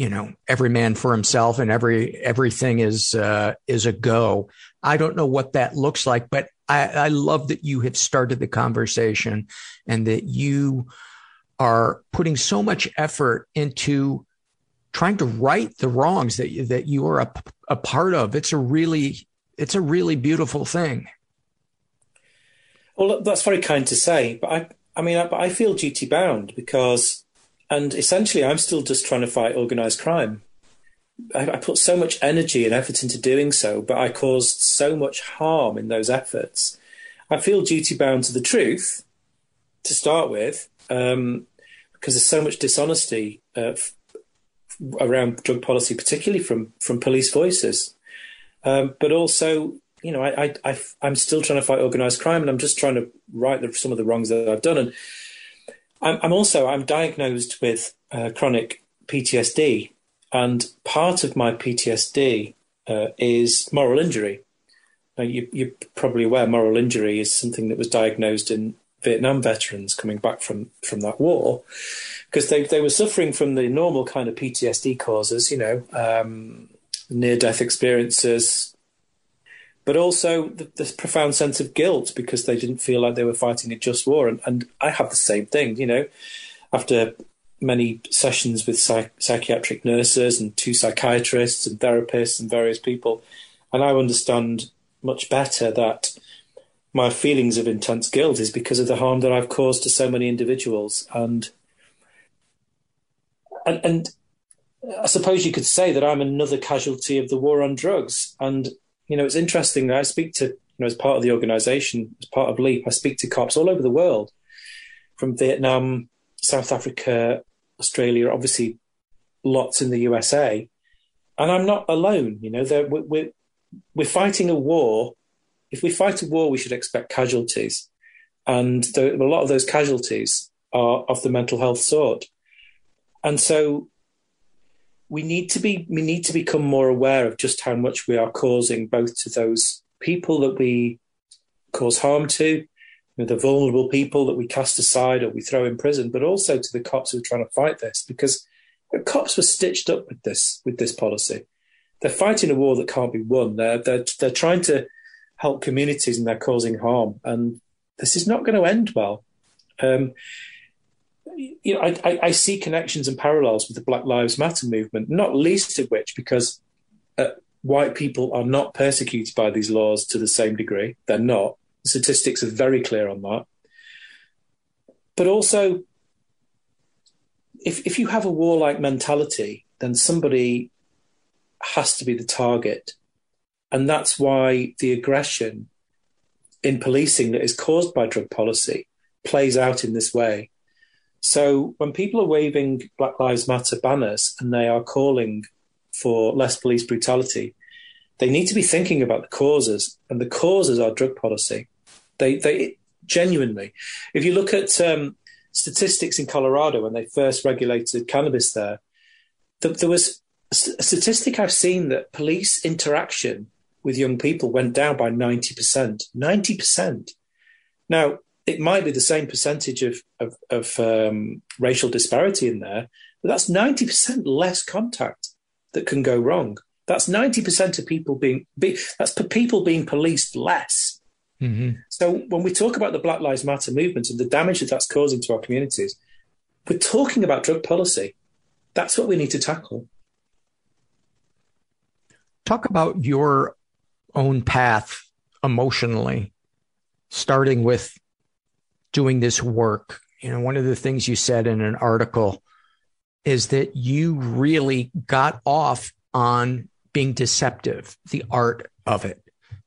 you know every man for himself and every everything is uh, is a go. I don't know what that looks like, but I, I love that you have started the conversation and that you are putting so much effort into trying to right the wrongs that you, that you are a, a part of. It's a really it's a really beautiful thing. Well, that's very kind to say, but I I mean I, I feel duty bound because, and essentially I'm still just trying to fight organised crime. I, I put so much energy and effort into doing so, but I caused so much harm in those efforts. I feel duty bound to the truth to start with, um, because there's so much dishonesty uh, f- around drug policy, particularly from from police voices. Um, but also, you know, I, I, I, am still trying to fight organised crime, and I'm just trying to right the, some of the wrongs that I've done. And I'm, I'm also I'm diagnosed with uh, chronic PTSD, and part of my PTSD uh, is moral injury. Now, you, you're probably aware moral injury is something that was diagnosed in Vietnam veterans coming back from, from that war because they, they were suffering from the normal kind of PTSD causes, you know, um, near death experiences, but also the, this profound sense of guilt because they didn't feel like they were fighting a just war. And, and I have the same thing, you know, after many sessions with psych- psychiatric nurses and two psychiatrists and therapists and various people. And I understand much better that my feelings of intense guilt is because of the harm that I've caused to so many individuals. And, and, and I suppose you could say that I'm another casualty of the war on drugs. And, you know, it's interesting that I speak to, you know, as part of the organization, as part of LEAP, I speak to cops all over the world from Vietnam, South Africa, Australia, obviously lots in the USA. And I'm not alone. You know, we're, we're, fighting a war. If we fight a war, we should expect casualties. And a lot of those casualties are of the mental health sort. And so we need to be we need to become more aware of just how much we are causing both to those people that we cause harm to know, the vulnerable people that we cast aside or we throw in prison, but also to the cops who are trying to fight this, because the cops were stitched up with this with this policy. They're fighting a war that can't be won. They're they're they're trying to help communities and they're causing harm, and this is not going to end well. Um, you know, I, I, I, see connections and parallels with the Black Lives Matter movement, not least of which because uh, white people are not persecuted by these laws to the same degree. They're not. The statistics are very clear on that. But also, if if you have a warlike mentality, then somebody has to be the target. And that's why the aggression in policing that is caused by drug policy plays out in this way. So when people are waving Black Lives Matter banners and they are calling for less police brutality, they need to be thinking about the causes, and the causes are drug policy. They, they genuinely, if you look at um, statistics in Colorado when they first regulated cannabis there, th- there was a statistic I've seen that police interaction with young people went down by 90%. 90%. Now, it might be the same percentage of, of, of um, racial disparity in there, but that's 90% less contact that can go wrong. That's 90% of people being, be, that's people being policed less. Mm-hmm. So when we talk about the Black Lives Matter movement and the damage that that's causing to our communities, we're talking about drug policy. That's what we need to tackle. Talk about your own path emotionally, starting with doing this work. You know, one of the things you said in an article is that you really got off on being deceptive, the art of it.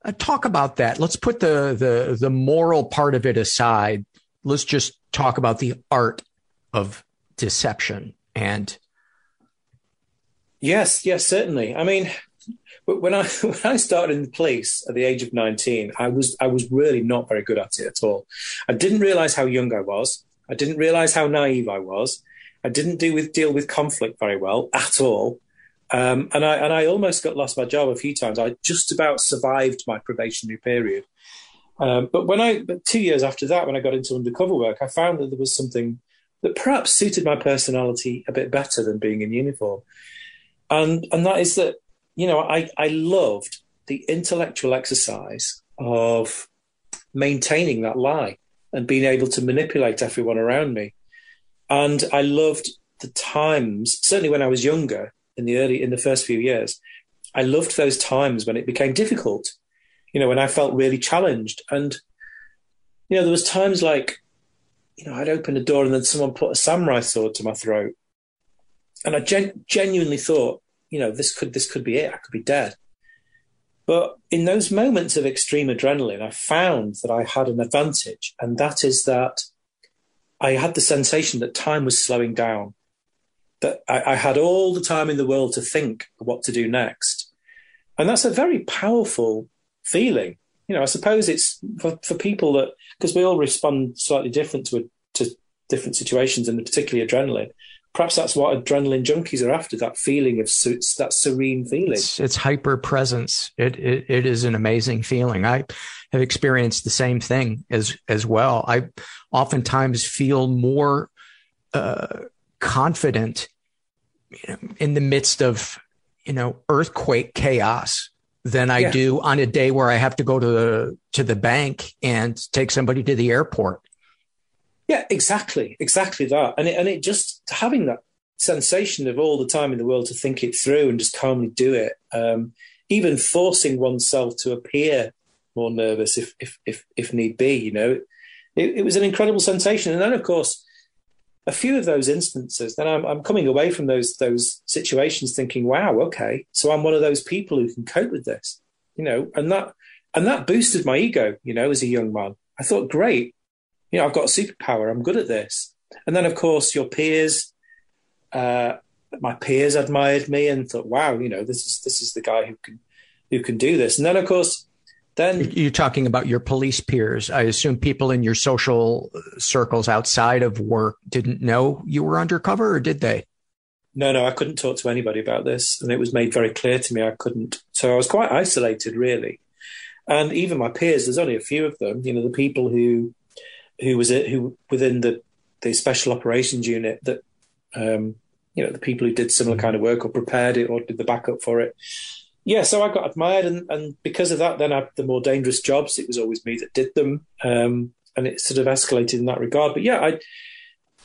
Uh, talk about that. Let's put the, the the moral part of it aside. Let's just talk about the art of deception and Yes, yes, certainly. I mean, when I when I started in the police at the age of nineteen, I was I was really not very good at it at all. I didn't realize how young I was. I didn't realize how naive I was. I didn't deal with deal with conflict very well at all. Um, and I and I almost got lost my job a few times. I just about survived my probationary period. Um, but when I, but two years after that, when I got into undercover work, I found that there was something that perhaps suited my personality a bit better than being in uniform, and and that is that you know I I loved the intellectual exercise of maintaining that lie and being able to manipulate everyone around me, and I loved the times certainly when I was younger in the early in the first few years, I loved those times when it became difficult. You know, when I felt really challenged, and you know, there was times like, you know, I'd open a door and then someone put a samurai sword to my throat, and I gen- genuinely thought, you know, this could this could be it. I could be dead. But in those moments of extreme adrenaline, I found that I had an advantage, and that is that I had the sensation that time was slowing down that I, I, had all the time in the world to think what to do next. And that's a very powerful feeling. You know, I suppose it's for, for people that, because we all respond slightly different to, to different situations and particularly adrenaline. Perhaps that's what adrenaline junkies are after, that feeling of that serene feeling. It's, it's hyper presence. It, it, it is an amazing feeling. I have experienced the same thing as, as well. I oftentimes feel more, uh, confident in the midst of, you know, earthquake chaos than I yeah. do on a day where I have to go to the, to the bank and take somebody to the airport. Yeah, exactly. Exactly that. And it, and it just having that sensation of all the time in the world to think it through and just calmly do it. Um, even forcing oneself to appear more nervous if, if, if, if need be, you know, it, it was an incredible sensation. And then, of course, a few of those instances, then I'm, I'm coming away from those those situations thinking, wow, okay, so I'm one of those people who can cope with this, you know, and that and that boosted my ego, you know, as a young man. I thought, great, you know, I've got a superpower, I'm good at this. And then, of course, your peers, uh, my peers admired me and thought, wow, you know, this is this is the guy who can who can do this. And then, of course, then you're talking about your police peers. I assume people in your social circles outside of work didn't know you were undercover, or did they? No, no, I couldn't talk to anybody about this, and it was made very clear to me I couldn't. So I was quite isolated, really. And even my peers, there's only a few of them. You know, the people who who was it who within the the special operations unit that um, you know the people who did similar kind of work or prepared it or did the backup for it yeah, so I got admired, and, and because of that, then I, had the more dangerous jobs, it was always me that did them, um, and it sort of escalated in that regard. But yeah, I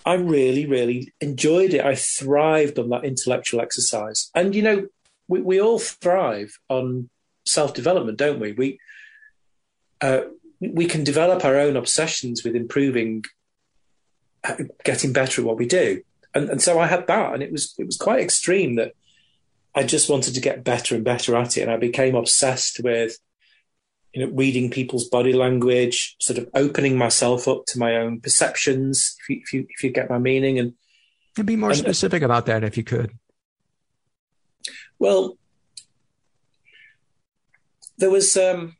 I really, really enjoyed it. I thrived on that intellectual exercise, and you know, we, we all thrive on self development, don't we? We uh, we can develop our own obsessions with improving, uh, getting better at what we do. and, and so I had that, and it was it was quite extreme that I just wanted to get better and better at it, and I became obsessed with you know reading people's body language, sort of opening myself up to my own perceptions, if you if you, if you get my meaning, and and be more and, specific about that if you could. Well, there was um,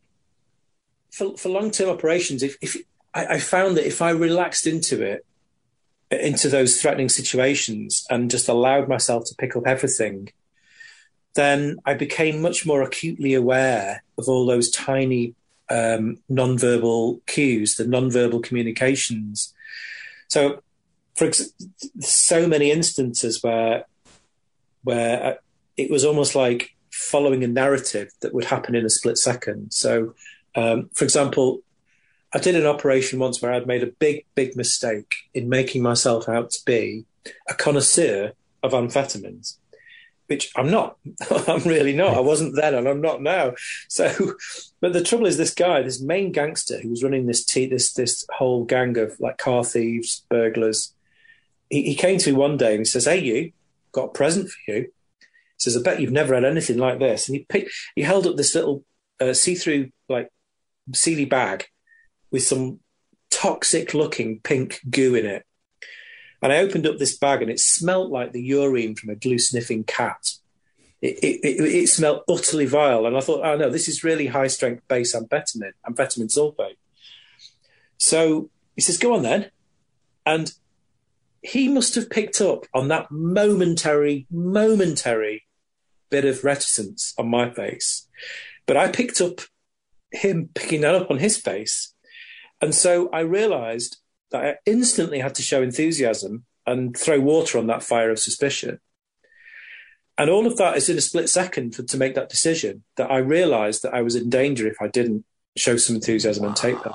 for for long term operations. If if I, I found that if I relaxed into it, into those threatening situations and just allowed myself to pick up everything, then I became much more acutely aware of all those tiny um, non-verbal cues, the non-verbal communications. So, for ex- so many instances where where uh, it was almost like following a narrative that would happen in a split second. So, um, for example, I did an operation once where I'd made a big, big mistake in making myself out to be a connoisseur of amphetamines, which I'm not. I'm really not. I wasn't then, and I'm not now. So, but the trouble is, this guy, this main gangster who was running this this this whole gang of like car thieves, burglars, he, he came to me one day and he says, "Hey, you, got a present for you." He says, "I bet you've never had anything like this." And he picked, he held up this little uh, see-through like Sealy bag with some toxic looking pink goo in it. And I opened up this bag and it smelt like the urine from a glue sniffing cat. It, it, it, it, smelled utterly vile. And I thought, oh no, this is really high strength base amphetamine, amphetamine sulfate. So he says, go on then. And he must have picked up on that momentary, momentary bit of reticence on my face. But I picked up him picking that up on his face and so I realized that I instantly had to show enthusiasm and throw water on that fire of suspicion. And all of that is in a split second for, to make that decision that I realized that I was in danger if I didn't show some enthusiasm and take that.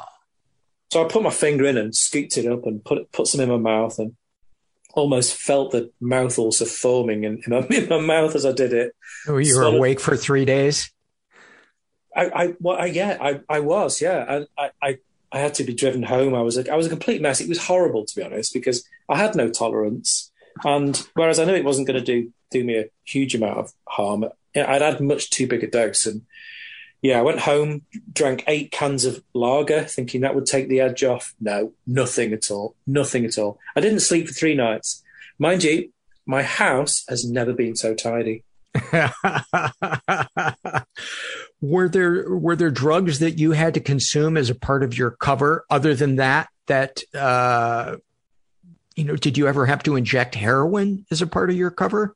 So I put my finger in and scooped it up and put put some in my mouth and almost felt the mouth also foaming in, in, my, in my mouth as I did it. Oh, you were awake for three days? I, I, well, I, yeah, I, I was, yeah. And I, I I had to be driven home. I was a, I was a complete mess. It was horrible to be honest because I had no tolerance. And whereas I knew it wasn't going to do do me a huge amount of harm, I'd had much too big a dose. And yeah, I went home, drank eight cans of lager, thinking that would take the edge off. No, nothing at all. Nothing at all. I didn't sleep for three nights. Mind you, my house has never been so tidy. were there were there drugs that you had to consume as a part of your cover other than that that uh, you know did you ever have to inject heroin as a part of your cover?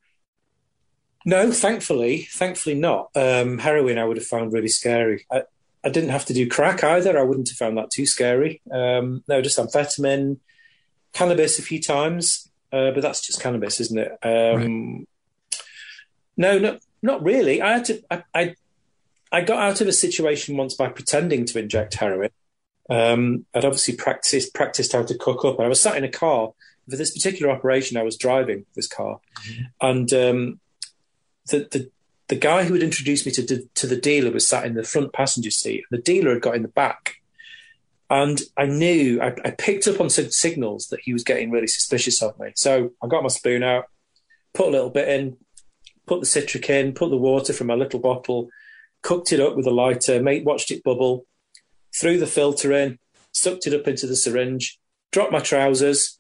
No thankfully thankfully not. Um, heroin i would have found really scary. I, I didn't have to do crack either. I wouldn't have found that too scary. Um, no just amphetamine cannabis a few times uh, but that's just cannabis isn't it? Um, right. No not not really i had to I, I I got out of a situation once by pretending to inject heroin. Um, I'd obviously practiced practiced how to cook up, and I was sat in a car for this particular operation. I was driving this car, mm-hmm. and um, the, the the guy who had introduced me to to the dealer was sat in the front passenger seat. The dealer had got in the back, and I knew I, I picked up on some signals that he was getting really suspicious of me. So I got my spoon out, put a little bit in, put the citric in, put the water from my little bottle cooked it up with a lighter, made, watched it bubble, threw the filter in, sucked it up into the syringe, dropped my trousers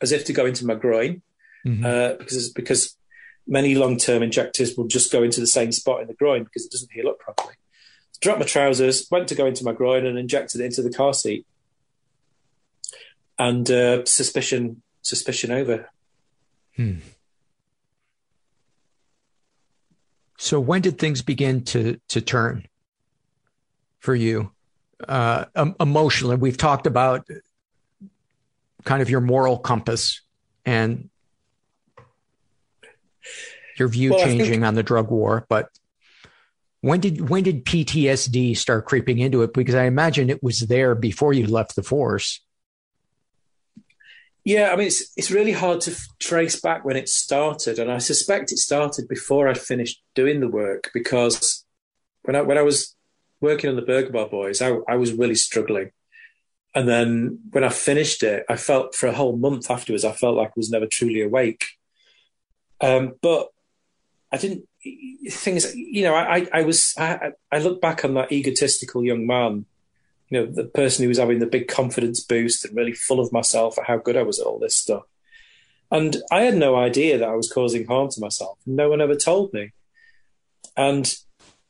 as if to go into my groin, mm-hmm. uh, because because many long term injectors will just go into the same spot in the groin because it doesn't heal up properly. Dropped my trousers, went to go into my groin, and injected it into the car seat. And uh, suspicion suspicion over. Hmm. So when did things begin to to turn for you uh, emotionally? We've talked about kind of your moral compass and your view well, changing think, on the drug war, but when did when did PTSD start creeping into it? Because I imagine it was there before you left the force. Yeah, I mean, it's it's really hard to f- trace back when it started, and I suspect it started before I finished doing the work because when I when I was working on the Burger Bar Boys, I, I was really struggling. and then when I finished it, I felt for a whole month afterwards, I felt like I was never truly awake. Um, but I didn't. Things, you know, I, I was. I, I look back on that egotistical young man, you know, the person who was having the big confidence boost and really full of myself at how good I was at all this stuff. And I had no idea that I was causing harm to myself. No one ever told me. And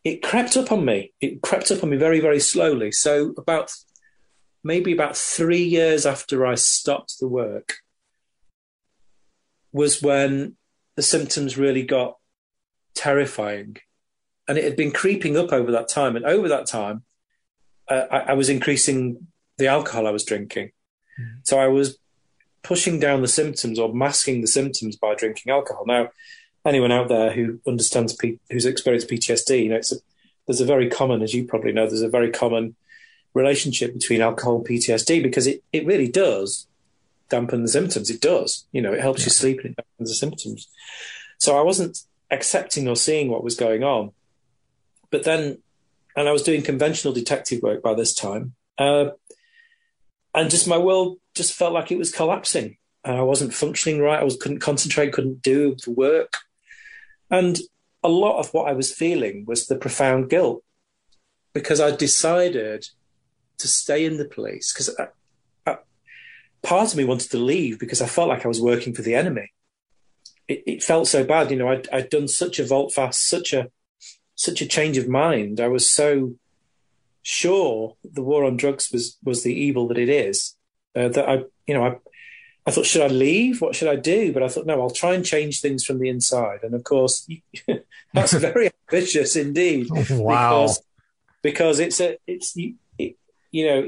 it crept up on me. It crept up on me very, very slowly. So about maybe about three years after I stopped the work was when the symptoms really got terrifying. And it had been creeping up over that time. And over that time, uh, I, I, was increasing the alcohol I was drinking. Mm. So I was pushing down the symptoms or masking the symptoms by drinking alcohol. Now, anyone out there who understands, P- who's experienced PTSD, you know, it's a, there's a very common, as you probably know, there's a very common relationship between alcohol and PTSD because it, it really does dampen the symptoms. It does. You know, it helps yeah. you sleep and it dampens the symptoms. So I wasn't accepting or seeing what was going on. But then, and I was doing conventional detective work by this time, uh, and just my world just felt like it was collapsing. And I wasn't functioning right. I was couldn't concentrate, couldn't do the work, and a lot of what I was feeling was the profound guilt because I decided to stay in the police because part of me wanted to leave because I felt like I was working for the enemy. It, it felt so bad, you know. I'd, I'd done such a vault fast, such a such a change of mind. I was so sure the war on drugs was was the evil that it is uh, that I, you know, I I thought, should I leave? What should I do? But I thought, no, I'll try and change things from the inside. And of course, that's very ambitious indeed. Wow. Because, because it's a, it's, it, you know,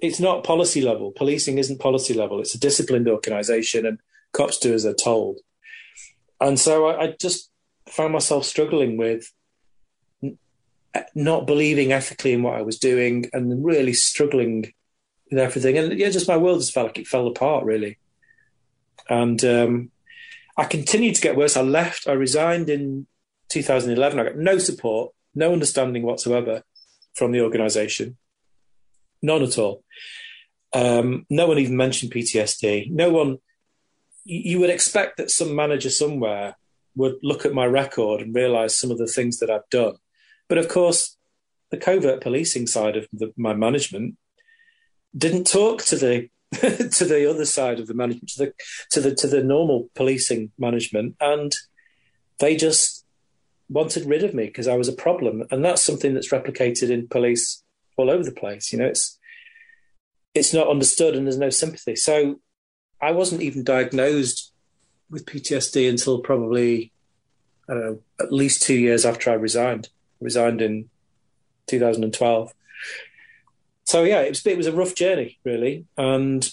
it's not policy level. Policing isn't policy level. It's a disciplined organization and cops do as they're told. And so I, I just found myself struggling with not believing ethically in what I was doing and really struggling with everything. And yeah, just my world just felt like it fell apart really. And um, I continued to get worse. I left. I resigned in 2011. I got no support, no understanding whatsoever from the organisation, none at all. Um, no one even mentioned PTSD. No one. You would expect that some manager somewhere would look at my record and realise some of the things that I've done, but of course, the covert policing side of the, my management didn't talk to the to the other side of the management, to the to the to the normal policing management, and they just wanted rid of me because I was a problem, and that's something that's replicated in police all over the place. You know, it's it's not understood, and there's no sympathy. So I wasn't even diagnosed with PTSD until probably I don't know at least two years after I resigned. Resigned in 2012 so yeah, it was it was a rough journey really, and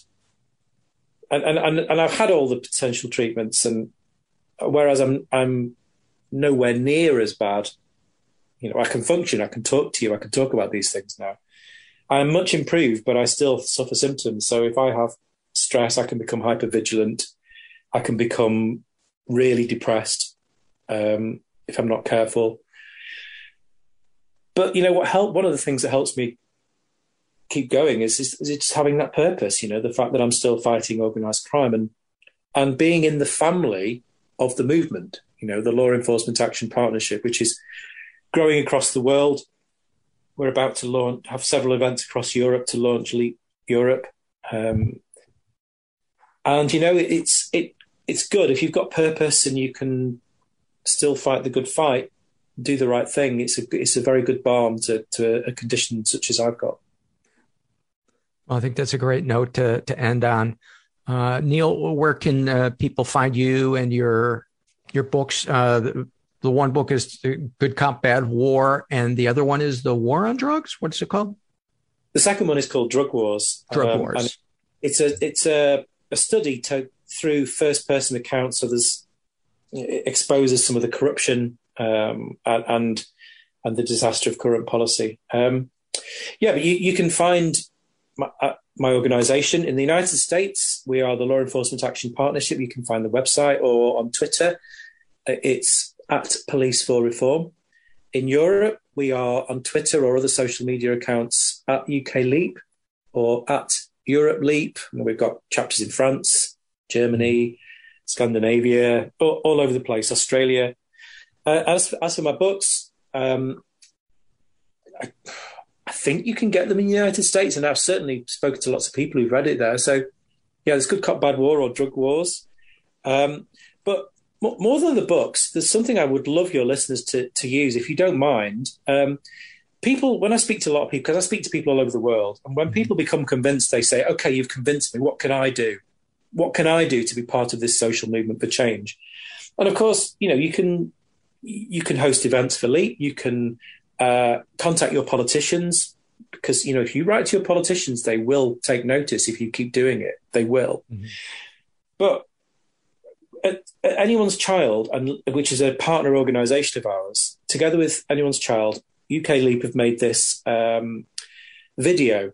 and and and I've had all the potential treatments, and whereas I'm I'm nowhere near as bad, you know, I can function, I can talk to you, I can talk about these things now. I'm much improved, but I still suffer symptoms. So if I have stress, I can become hyper vigilant. I can become really depressed um, if I'm not careful. But you know what help? One of the things that helps me keep going is, is, is just having that purpose. You know, the fact that I'm still fighting organised crime and and being in the family of the movement. You know, the Law Enforcement Action Partnership, which is growing across the world. We're about to launch, have several events across Europe to launch LEAP Europe, um, and you know, it's it it's good if you've got purpose and you can still fight the good fight, do the right thing. It's a it's a very good balm to to a condition such as I've got. Well, I think that's a great note to to end on. Uh, Neil, where can uh, people find you and your your books? Uh, the, the, one book is Good Cop Bad War, and the other one is The War on Drugs. What's it called? The second one is called Drug Wars. Drug um, Wars. It's a it's a, a study to through first person accounts. So there's it exposes some of the corruption um, and and the disaster of current policy. Um, yeah, but you, you can find my, uh, my organization in the United States. We are the Law Enforcement Action Partnership. You can find the website or on Twitter. Uh, it's at Police for Reform. In Europe, we are on Twitter or other social media accounts at UK LEAP. or at Europe LEAP. We've got chapters in France, Germany, Scandinavia, all, all over the place, Australia. Uh, as, as for my books, um, I, I, think you can get them in the United States, and I've certainly spoken to lots of people who've read it there. So, yeah, there's Good Cop, Bad War or Drug Wars. Um, but more than the books, there's something I would love your listeners to, to use, if you don't mind. Um, people, when I speak to a lot of people, because I speak to people all over the world, and when people become convinced, they say, okay, you've convinced me. What can I do? What can I do to be part of this social movement for change? And of course, you know, you can you can host events for Leap. You can uh, contact your politicians because you know if you write to your politicians, they will take notice. If you keep doing it, they will. Mm-hmm. But at, at anyone's child, and which is a partner organisation of ours, together with anyone's child, UK Leap have made this um, video,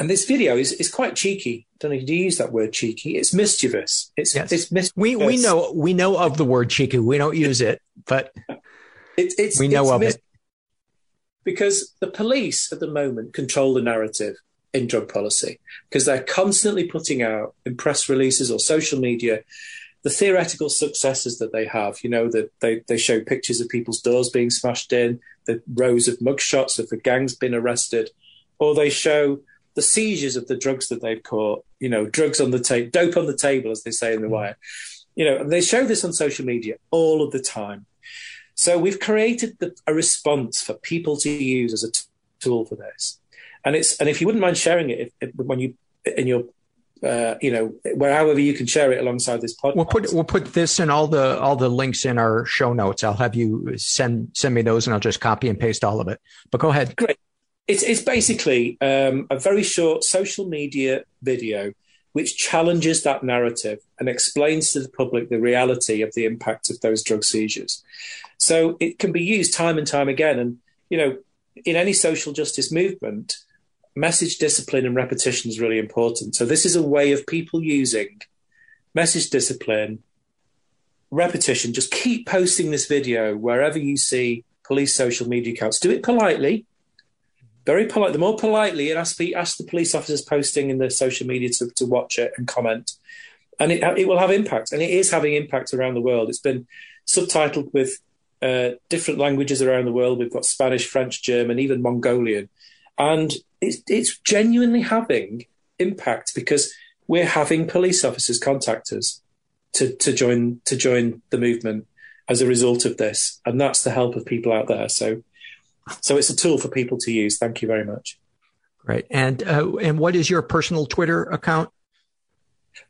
and this video is, is quite cheeky. I don't know. Do you use that word cheeky? It's mischievous. It's yes. it's mischievous. We we know we know of the word cheeky. We don't use it, but it, it's we know it's of mis- it because the police at the moment control the narrative in drug policy because they're constantly putting out in press releases or social media the theoretical successes that they have. You know, that they, they show pictures of people's doors being smashed in, the rows of mugshots of the gangs being arrested, or they show the seizures of the drugs that they've caught, you know, drugs on the table, dope on the table, as they say in the wire. You know, and they show this on social media all of the time. So we've created the, a response for people to use as a t- tool for this. And it's and if you wouldn't mind sharing it if, if, when you in your uh, you know, where however you can share it alongside this podcast. We'll put we'll put this and all the all the links in our show notes. I'll have you send send me those, and I'll just copy and paste all of it. But go ahead. Great. It's it's basically um, a very short social media video which challenges that narrative and explains to the public the reality of the impact of those drug seizures. So it can be used time and time again, and you know, in any social justice movement message discipline and repetition is really important. So this is a way of people using message discipline, repetition. Just keep posting this video wherever you see police social media accounts. Do it politely, very polite. The more politely, and ask the the police officers posting in the social media to, to watch it and comment, and it it will have impact, and it is having impact around the world. It's been subtitled with uh, different languages around the world. We've got Spanish, French, German, even Mongolian and it's, it's genuinely having impact because we're having police officers contact us to, to join to join the movement as a result of this, and that's the help of people out there. So, so it's a tool for people to use. Thank you very much. Great. And uh, and what is your personal Twitter account?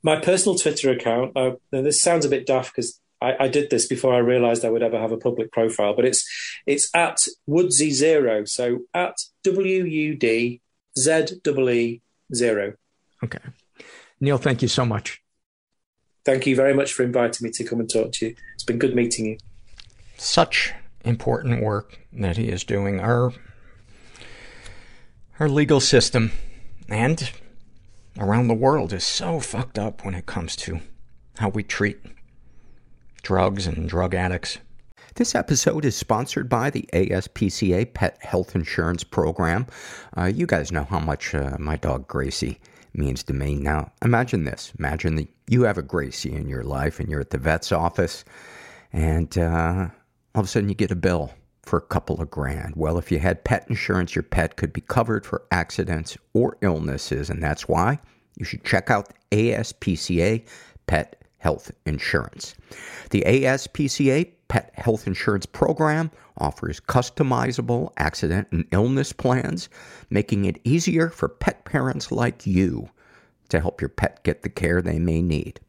My personal Twitter account. Uh, this sounds a bit daft because I, I, did this before I realised I would ever have a public profile, but it's it's at Woodsy Zero, so at W U D Z E E zero. Okay, Neil, thank you so much. Thank you very much for inviting me to come and talk to you. It's been good meeting you. Such important work that he is doing. Our our legal system and around the world is so fucked up when it comes to how we treat drugs and drug addicts. This episode is sponsored by the ASPCA Pet Health Insurance Program. Uh, you guys know how much uh, my dog Gracie means to me. Now, imagine this. Imagine that you have a Gracie in your life and you're at the vet's office and uh, all of a sudden you get a bill for a couple of grand. Well, if you had pet insurance, your pet could be covered for accidents or illnesses, and that's why you should check out ASPCA Pet health insurance. The ASPCA Pet Health Insurance Program offers customizable accident and illness plans, making it easier for pet parents like you to help your pet get the care they may need.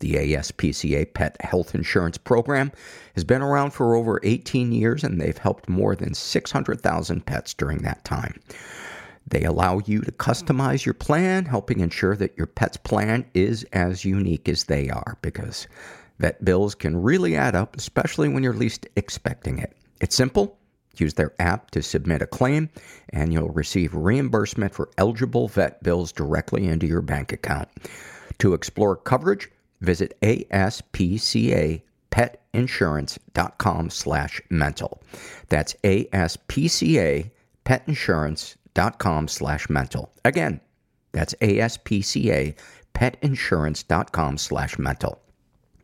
The ASPCA Pet Health Insurance Program has been around for over 18 years and they've helped more than 600,000 pets during that time. They allow you to customize your plan, helping ensure that your pet's plan is as unique as they are because vet bills can really add up, especially when you're least expecting it. It's simple. Use their app to submit a claim, and you'll receive reimbursement for eligible vet bills directly into your bank account. To explore coverage, visit aspcapetinsurance.com slash mental. That's aspca petinsurance.com petinsurance.com slash mental. Again, that's ASPCA, petinsurance.com slash mental.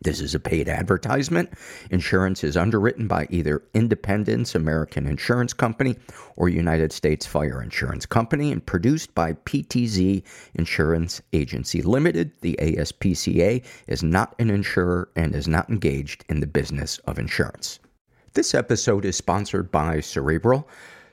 This is a paid advertisement. Insurance is underwritten by either Independence American Insurance Company or United States Fire Insurance Company and produced by PTZ Insurance Agency Limited. The ASPCA is not an insurer and is not engaged in the business of insurance. This episode is sponsored by Cerebral.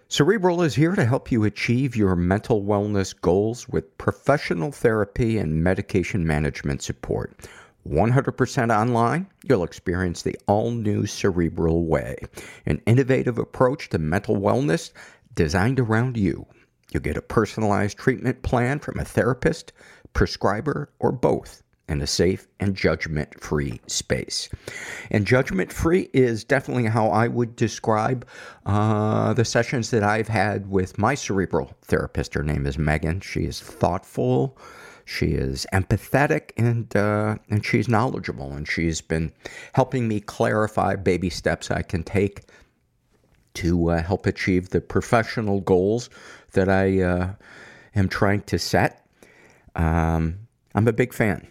Cerebral is here to help you achieve your mental wellness goals with professional therapy and medication management support. 100% online, you'll experience the all new Cerebral Way, an innovative approach to mental wellness designed around you. You'll get a personalized treatment plan from a therapist, prescriber, or both in a safe and judgment free space. And judgment free is definitely how I would describe uh, the sessions that I've had with my cerebral therapist. Her name is Megan. She is thoughtful. She is empathetic and uh, and she's knowledgeable, and she's been helping me clarify baby steps I can take to uh, help achieve the professional goals that I uh, am trying to set. Um, I'm a big fan.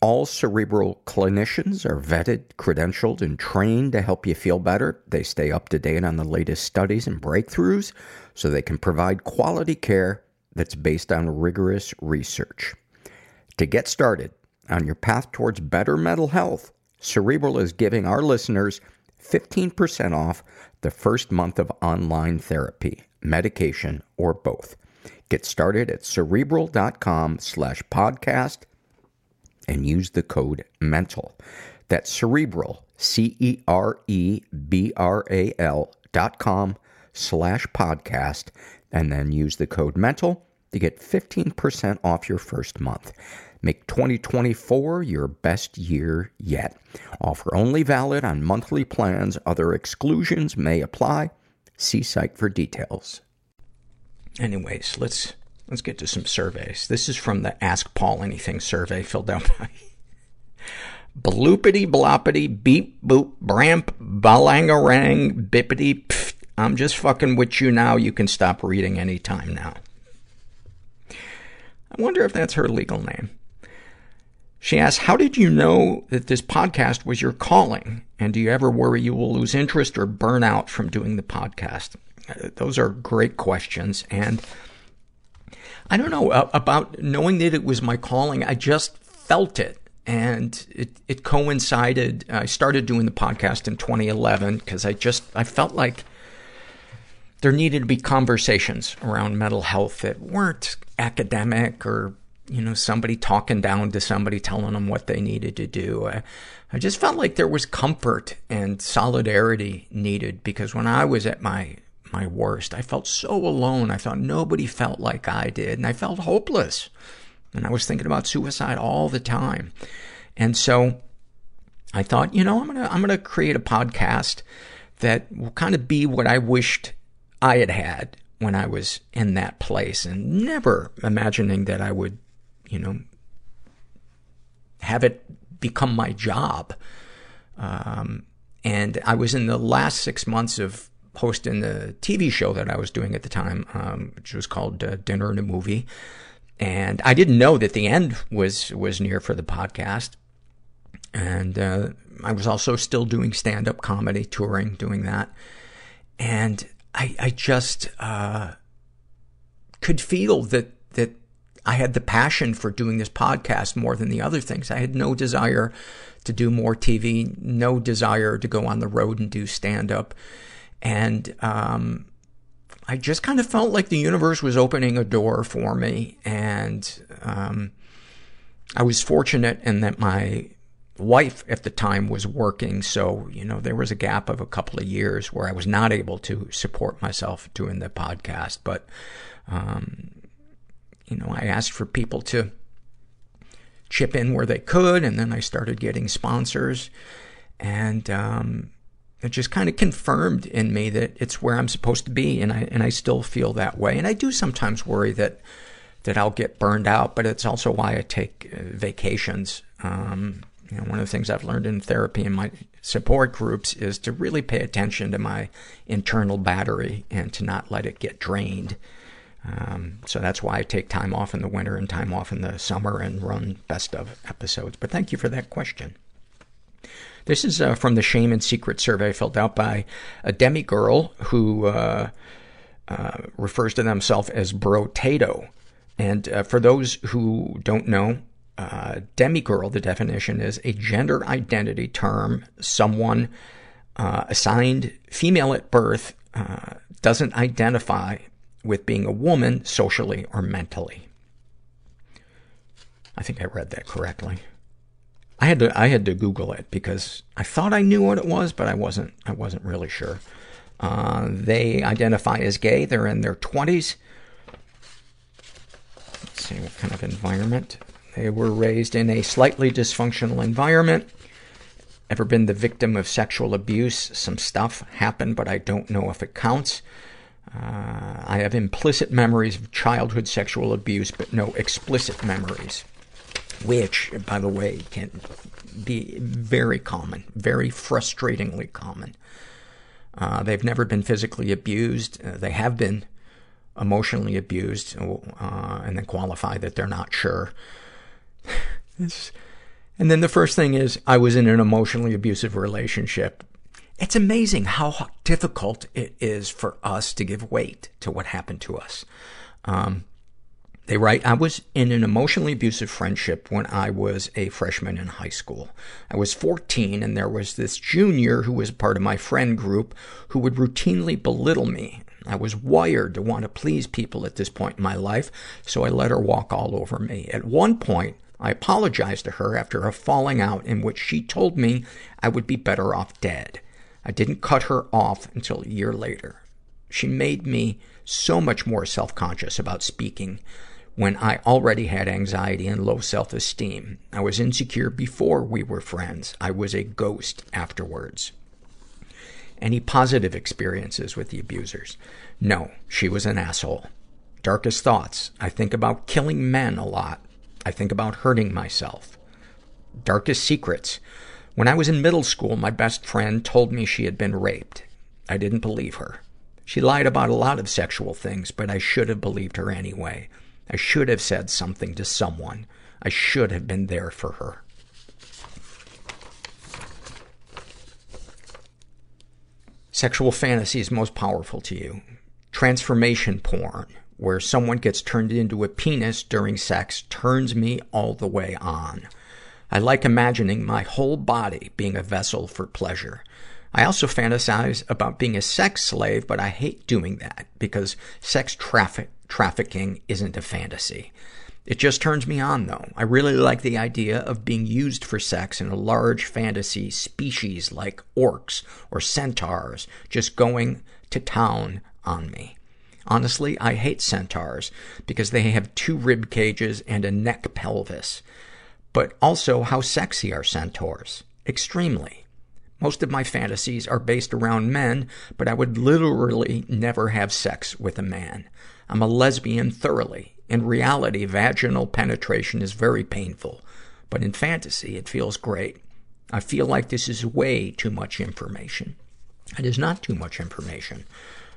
All cerebral clinicians are vetted, credentialed, and trained to help you feel better. They stay up to date on the latest studies and breakthroughs so they can provide quality care that's based on rigorous research. To get started on your path towards better mental health, Cerebral is giving our listeners 15% off the first month of online therapy, medication, or both. Get started at cerebral.com slash podcast and use the code MENTAL. That's cerebral, C E R E B R A L dot com slash podcast, and then use the code MENTAL to get 15% off your first month. Make 2024 your best year yet. Offer only valid on monthly plans. Other exclusions may apply. See site for details. Anyways, let's let's get to some surveys. This is from the Ask Paul Anything survey filled out by Bloopity bloppity beep boop bramp balangarang bippity pfft. I'm just fucking with you now. You can stop reading anytime now. I wonder if that's her legal name. She asks, How did you know that this podcast was your calling? And do you ever worry you will lose interest or burn out from doing the podcast? Uh, those are great questions. And I don't know uh, about knowing that it was my calling. I just felt it. And it, it coincided. I started doing the podcast in 2011 because I just, I felt like there needed to be conversations around mental health that weren't academic or you know, somebody talking down to somebody telling them what they needed to do. I, I just felt like there was comfort and solidarity needed because when I was at my, my worst, I felt so alone. I thought nobody felt like I did and I felt hopeless. And I was thinking about suicide all the time. And so I thought, you know, I'm gonna, I'm gonna create a podcast that will kind of be what I wished I had had when I was in that place and never imagining that I would you know, have it become my job. Um, and I was in the last six months of hosting the TV show that I was doing at the time, um, which was called uh, Dinner and a Movie. And I didn't know that the end was, was near for the podcast. And, uh, I was also still doing stand-up comedy, touring, doing that. And I, I just, uh, could feel that, that I had the passion for doing this podcast more than the other things. I had no desire to do more TV, no desire to go on the road and do stand up. And, um, I just kind of felt like the universe was opening a door for me. And, um, I was fortunate in that my wife at the time was working. So, you know, there was a gap of a couple of years where I was not able to support myself doing the podcast. But, um, you know, I asked for people to chip in where they could, and then I started getting sponsors. And, um, it just kind of confirmed in me that it's where I'm supposed to be, and I, and I still feel that way. And I do sometimes worry that, that I'll get burned out, but it's also why I take uh, vacations. Um, one of the things I've learned in therapy and my support groups is to really pay attention to my internal battery and to not let it get drained Um, so that's why I take time off in the winter and time off in the summer and run best of episodes. But thank you for that question. This is uh, from the Shame and Secret survey filled out by a demi girl who uh, uh, refers to themselves as Brotato. And uh, for those who don't know, uh, demigirl, the definition is a gender identity term, someone uh, assigned female at birth, uh, doesn't identify with being a woman socially or mentally. I think I read that correctly. I had to I had to Google it because I thought I knew what it was, but I wasn't I wasn't really sure. Uh, they identify as gay. They're in their twenties. Let's see what kind of environment. They were raised in a slightly dysfunctional environment. Ever been the victim of sexual abuse? Some stuff happened, but I don't know if it counts. Uh, I have implicit memories of childhood sexual abuse, but no explicit memories. Which, by the way, can be very common, very frustratingly common. Uh, they've never been physically abused. Uh, they have been emotionally abused, uh, and then qualify that they're not sure. And then the first thing is, I was in an emotionally abusive relationship. It's amazing how difficult it is for us to give weight to what happened to us. Um, they write, I was in an emotionally abusive friendship when I was a freshman in high school. I was 14 and there was this junior who was part of my friend group who would routinely belittle me. I was wired to want to please people at this point in my life, so I let her walk all over me. At one point, I apologized to her after a falling out in which she told me I would be better off dead. I didn't cut her off until a year later. She made me so much more self-conscious about speaking when I already had anxiety and low self-esteem. I was insecure before we were friends. I was a ghost afterwards. Any positive experiences with the abusers? No, she was an asshole. Darkest thoughts. I think about killing men a lot. I think about hurting myself. Darkest secrets. When I was in middle school, my best friend told me she had been raped. I didn't believe her. She lied about a lot of sexual things, but I should have believed her anyway. I should have said something to someone. I should have been there for her. Sexual fantasies most powerful to you. Transformation porn, where someone gets turned into a penis during sex, turns me all the way on. I like imagining my whole body being a vessel for pleasure. I also fantasize about being a sex slave, but I hate doing that because sex traffic, trafficking isn't a fantasy. It just turns me on, though. I really like the idea of being used for sex in a large fantasy species like orcs or centaurs just going to town on me. Honestly, I hate centaurs because they have two rib cages and a neck pelvis. But also, how sexy are centaurs? Extremely. Most of my fantasies are based around men, but I would literally never have sex with a man. I'm a lesbian thoroughly. In reality, vaginal penetration is very painful. But in fantasy, it feels great. I feel like this is way too much information. It is not too much information.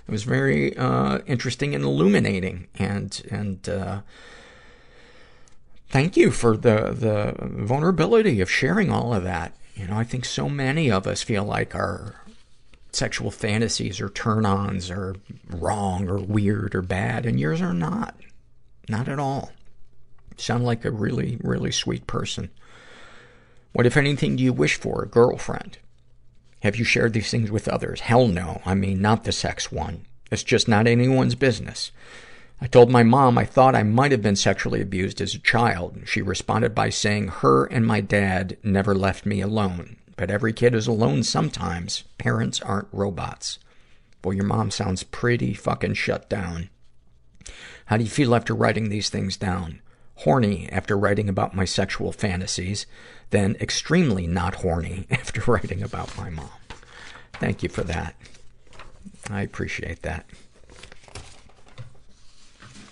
It was very uh, interesting and illuminating, and and uh, thank you for the the vulnerability of sharing all of that. You know, I think so many of us feel like our sexual fantasies or turn-ons are wrong or weird or bad, and yours are not. Not at all. You sound like a really, really sweet person. What, if anything, do you wish for? A girlfriend? Have you shared these things with others? Hell no. I mean, not the sex one. It's just not anyone's business. I told my mom I thought I might have been sexually abused as a child. She responded by saying her and my dad never left me alone. But every kid is alone sometimes. Parents aren't robots. Well, your mom sounds pretty fucking shut down. How do you feel after writing these things down? Horny after writing about my sexual fantasies, then extremely not horny after writing about my mom. Thank you for that. I appreciate that.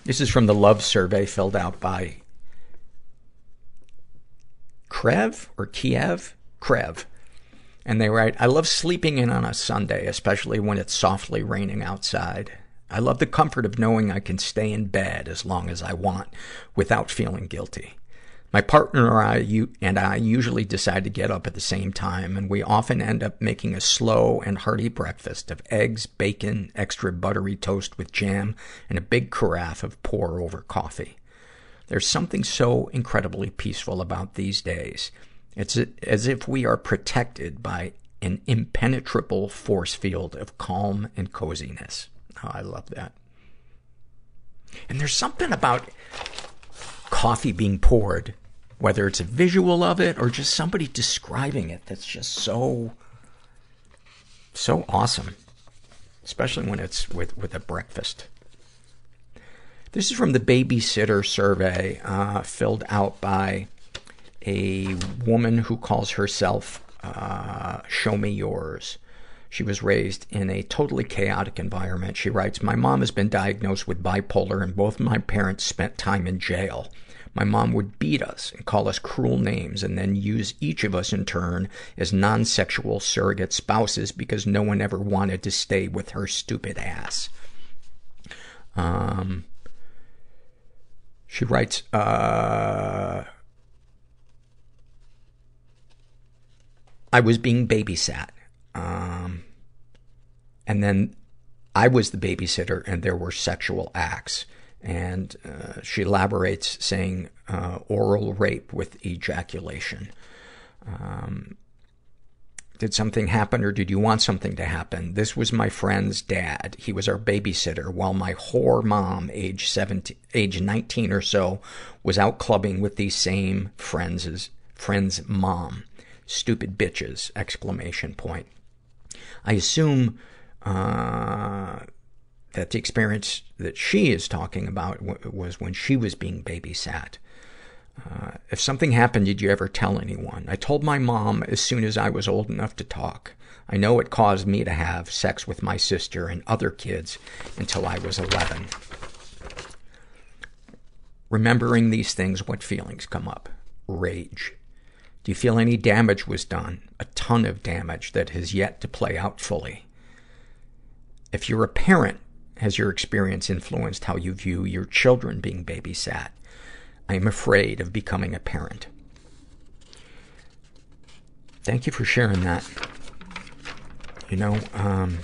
This is from the love survey filled out by Krev or Kiev? Krev. And they write, I love sleeping in on a Sunday, especially when it's softly raining outside. I love the comfort of knowing I can stay in bed as long as I want without feeling guilty. My partner and I, usually decide to get up at the same time, and we often end up making a slow and hearty breakfast of eggs, bacon, extra buttery toast with jam, and a big carafe of pour over coffee. There's something so incredibly peaceful about these days. It's as if we are protected by an impenetrable force field of calm and coziness. I love that. And there's something about coffee being poured whether it's a visual of it or just somebody describing it that's just so, so awesome. Especially when it's with, with a breakfast. This is from the babysitter survey, uh, filled out by a woman who calls herself, uh, Show Me Yours. She was raised in a totally chaotic environment. She writes, My mom has been diagnosed with bipolar and both my parents spent time in jail. My mom would beat us and call us cruel names and then use each of us in turn as non-sexual surrogate spouses because no one ever wanted to stay with her stupid ass. Um, she writes, uh, I was being babysat. Um, and then I was the babysitter and there were sexual acts. And uh, she elaborates saying uh, oral rape with ejaculation. Um, did something happen or did you want something to happen? This was my friend's dad. He was our babysitter while my whore mom, age 17, age 19 or so, was out clubbing with these same friends' friend's mom. Stupid bitches! Exclamation point. I assume, uh, that the experience that she is talking about was when she was being babysat. Uh, if something happened, did you ever tell anyone? I told my mom as soon as I was old enough to talk. I know it caused me to have sex with my sister and other kids until I was 11. Remembering these things, what feelings come up? Rage. Do you feel any damage was done? A ton of damage that has yet to play out fully. If you're a parent, has your experience influenced how you view your children being babysat? I am afraid of becoming a parent. Thank you for sharing that. You know, um,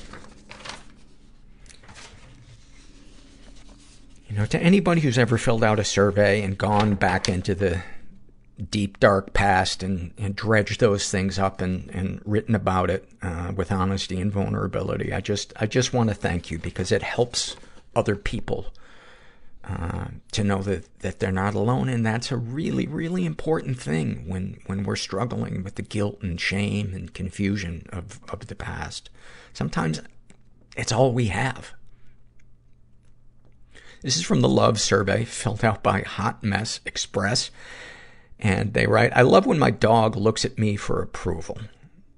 you know, to anybody who's ever filled out a survey and gone back into the deep, dark past and, and dredged those things up and, and written about it uh, with honesty and vulnerability. I just, I just want to thank you because it helps other people uh, to know that, that they're not alone. And that's a really, really important thing when, when we're struggling with the guilt and shame and confusion of, of the past. Sometimes it's all we have. This is from the Love Survey, filled out by Hot Mess Express. And they write, I love when my dog looks at me for approval.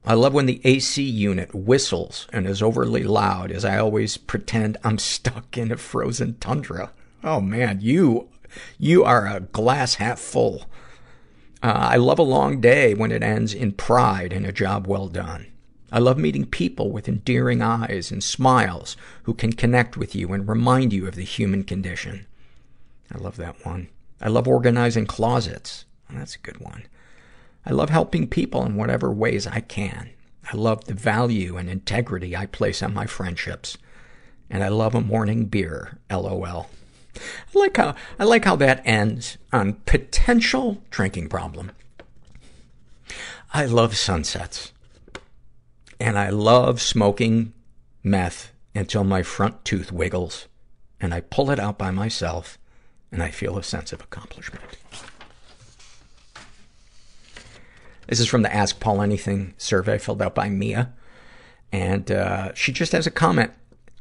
I love when the AC unit whistles and is overly loud as I always pretend I'm stuck in a frozen tundra. Oh man, you, you are a glass half full. Uh, I love a long day when it ends in pride and a job well done. I love meeting people with endearing eyes and smiles who can connect with you and remind you of the human condition. I love that one. I love organizing closets. That's a good one. I love helping people in whatever ways I can. I love the value and integrity I place on my friendships. And I love a morning beer. LOL. I like how, I like how that ends on potential drinking problem. I love sunsets. And I love smoking meth until my front tooth wiggles and I pull it out by myself and I feel a sense of accomplishment. This is from the Ask Paul Anything survey filled out by Mia. And, uh, she just has a comment.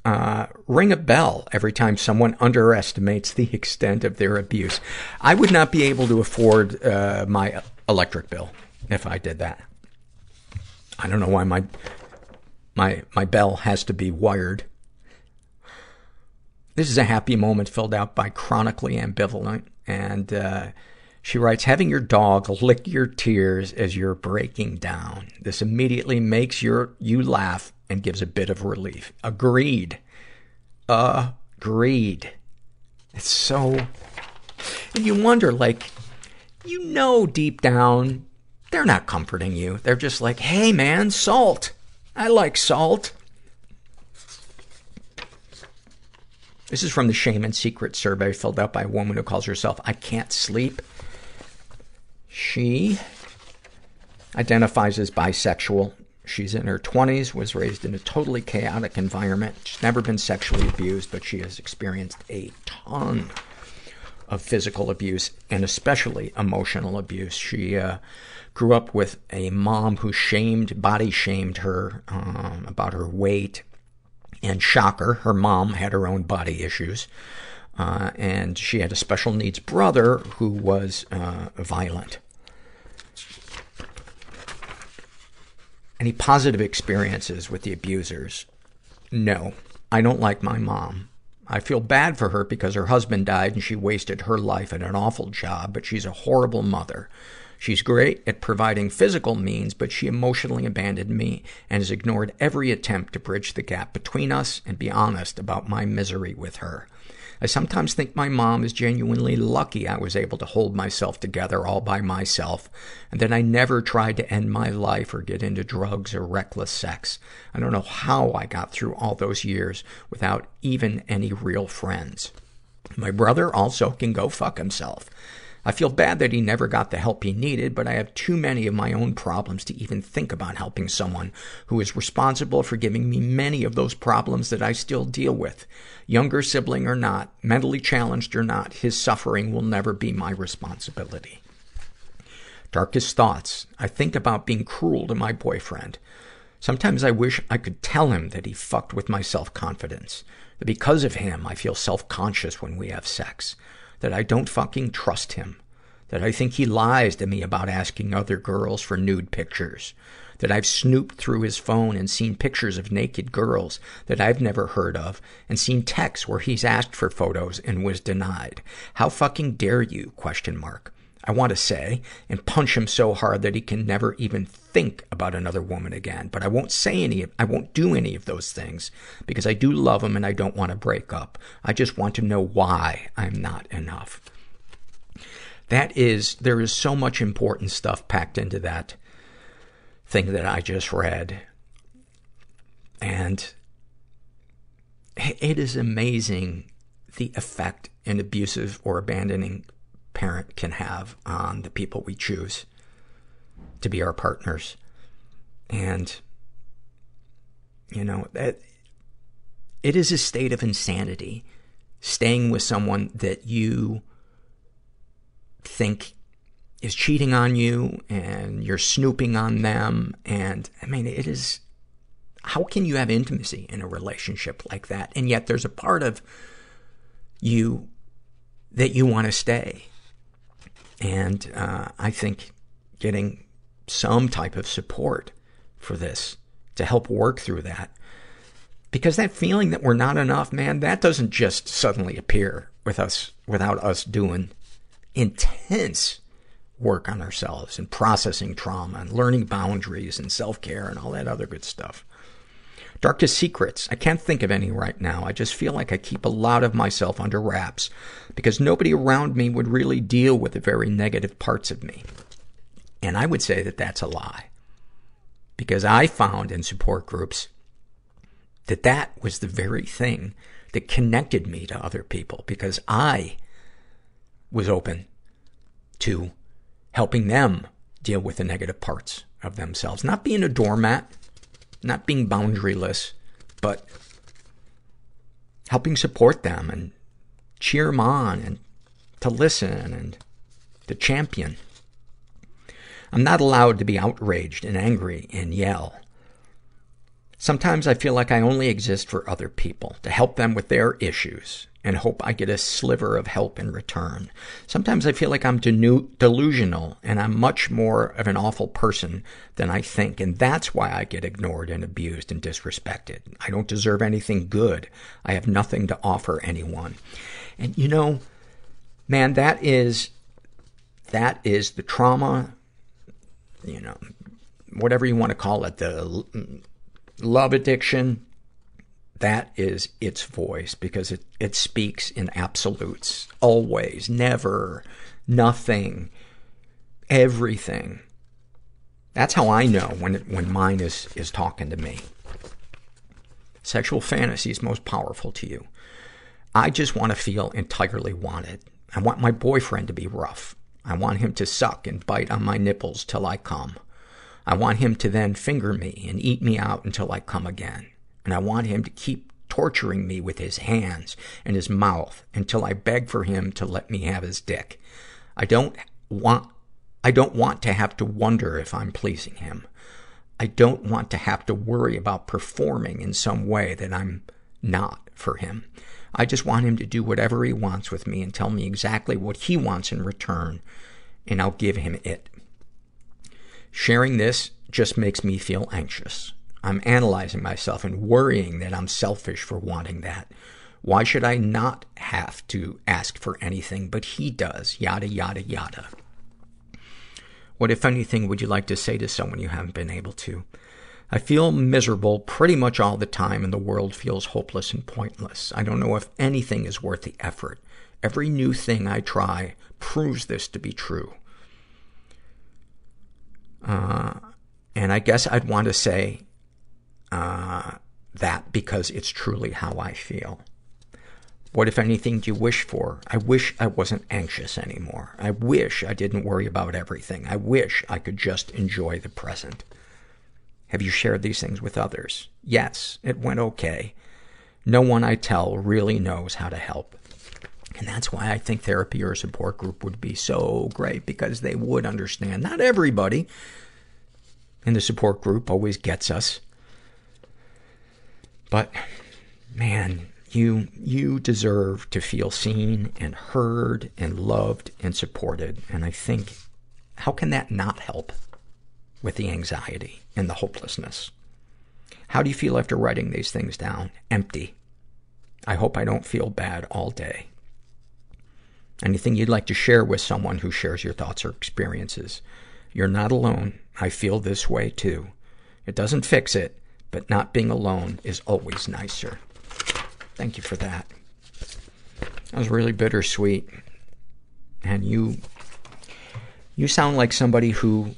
Uh, ring a bell every time someone underestimates the extent of their abuse. I would not be able to afford, uh, my electric bill if I did that. I don't know why my, my, my bell has to be wired. This is a happy moment filled out by chronically ambivalent and, uh, she writes, having your dog lick your tears as you're breaking down. This immediately makes your, you laugh and gives a bit of relief. Agreed. Agreed. It's so, and you wonder, like, you know deep down, they're not comforting you. They're just like, hey man, salt. I like salt. This is from the Shame and Secret survey filled out by a woman who calls herself I Can't Sleep. She identifies as bisexual. She's in her 20s, was raised in a totally chaotic environment. She's never been sexually abused, but she has experienced a ton of physical abuse and especially emotional abuse. She uh, grew up with a mom who shamed, body shamed her um, about her weight. And shocker, her mom had her own body issues. Uh, and she had a special needs brother who was uh, violent. Any positive experiences with the abusers? No. I don't like my mom. I feel bad for her because her husband died and she wasted her life at an awful job, but she's a horrible mother. She's great at providing physical means, but she emotionally abandoned me and has ignored every attempt to bridge the gap between us and be honest about my misery with her. I sometimes think my mom is genuinely lucky I was able to hold myself together all by myself and that I never tried to end my life or get into drugs or reckless sex. I don't know how I got through all those years without even any real friends. My brother also can go fuck himself. I feel bad that he never got the help he needed, but I have too many of my own problems to even think about helping someone who is responsible for giving me many of those problems that I still deal with. Younger sibling or not, mentally challenged or not, his suffering will never be my responsibility. Darkest thoughts. I think about being cruel to my boyfriend. Sometimes I wish I could tell him that he fucked with my self-confidence. That because of him, I feel self-conscious when we have sex that I don't fucking trust him. That I think he lies to me about asking other girls for nude pictures. That I've snooped through his phone and seen pictures of naked girls that I've never heard of and seen texts where he's asked for photos and was denied. How fucking dare you? Question mark. I want to say and punch him so hard that he can never even think about another woman again. But I won't say any, I won't do any of those things because I do love him and I don't want to break up. I just want to know why I'm not enough. That is, there is so much important stuff packed into that thing that I just read. And it is amazing the effect an abusive or abandoning parent can have on the people we choose to be our partners. And, you know, that it is a state of insanity staying with someone that you think is cheating on you and you're snooping on them. And I mean, it is, how can you have intimacy in a relationship like that? And yet there's a part of you that you want to stay. And uh, I think getting some type of support for this to help work through that. Because that feeling that we're not enough, man, that doesn't just suddenly appear with us, without us doing intense work on ourselves and processing trauma and learning boundaries and self-care and all that other good stuff. Darkest secrets. I can't think of any right now. I just feel like I keep a lot of myself under wraps because nobody around me would really deal with the very negative parts of me. And I would say that that's a lie. Because I found in support groups that that was the very thing that connected me to other people because I was open to helping them deal with the negative parts of themselves. Not being a doormat, not being boundaryless, but helping support them and cheer them on and to listen and to champion. I'm not allowed to be outraged and angry and yell. Sometimes I feel like I only exist for other people, to help them with their issues, and hope I get a sliver of help in return. Sometimes I feel like I'm delusional, and I'm much more of an awful person than I think, and that's why I get ignored and abused and disrespected. I don't deserve anything good. I have nothing to offer anyone. And you know, man, that is, that is the trauma, you know, whatever you want to call it, the love addiction, That is its voice because it, it speaks in absolutes. Always, never, nothing, everything. That's how I know when it, when mine is, is talking to me. Sexual fantasy is most powerful to you. I just want to feel entirely wanted. I want my boyfriend to be rough. I want him to suck and bite on my nipples till I come. I want him to then finger me and eat me out until I come again. And I want him to keep torturing me with his hands and his mouth until I beg for him to let me have his dick. I don't want, I don't want to have to wonder if I'm pleasing him. I don't want to have to worry about performing in some way that I'm not for him. I just want him to do whatever he wants with me and tell me exactly what he wants in return, and I'll give him it. Sharing this just makes me feel anxious. I'm analyzing myself and worrying that I'm selfish for wanting that. Why should I not have to ask for anything, but he does? Yada, yada, yada. What, if anything, would you like to say to someone you haven't been able to? I feel miserable pretty much all the time and the world feels hopeless and pointless. I don't know if anything is worth the effort. Every new thing I try proves this to be true. Uh, and I guess I'd want to say, uh, that because it's truly how I feel. What, if anything, do you wish for? I wish I wasn't anxious anymore. I wish I didn't worry about everything. I wish I could just enjoy the present. Have you shared these things with others? Yes, it went okay. No one I tell really knows how to help. And that's why I think therapy or a support group would be so great because they would understand. Not everybody in the support group always gets us. But, man, you, you deserve to feel seen and heard and loved and supported. And I think, how can that not help with the anxiety and the hopelessness? How do you feel after writing these things down? Empty. I hope I don't feel bad all day. Anything you'd like to share with someone who shares your thoughts or experiences? You're not alone. I feel this way too. It doesn't fix it, but not being alone is always nicer. Thank you for that. That was really bittersweet. And you, you sound like somebody who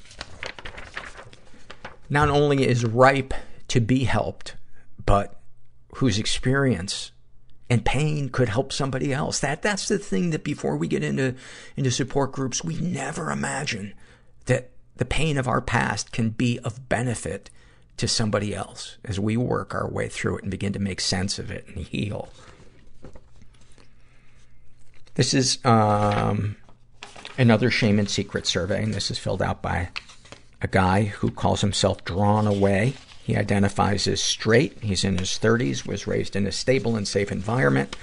not only is ripe to be helped, but whose experience and pain could help somebody else. That, that's the thing that before we get into, into support groups, we never imagine that the pain of our past can be of benefit to somebody else as we work our way through it and begin to make sense of it and heal. This is, um, another shame and secret survey, and this is filled out by a guy who calls himself Drawn Away. He identifies as straight. He's in his 30s, was raised in a stable and safe environment,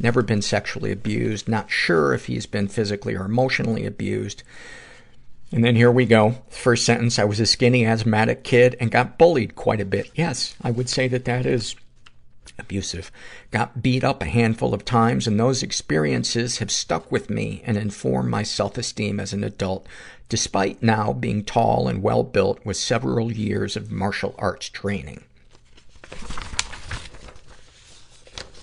never been sexually abused, not sure if he's been physically or emotionally abused. And then here we go. First sentence, I was a skinny asthmatic kid and got bullied quite a bit. Yes, I would say that that is abusive. Got beat up a handful of times and those experiences have stuck with me and informed my self-esteem as an adult, despite now being tall and well built with several years of martial arts training.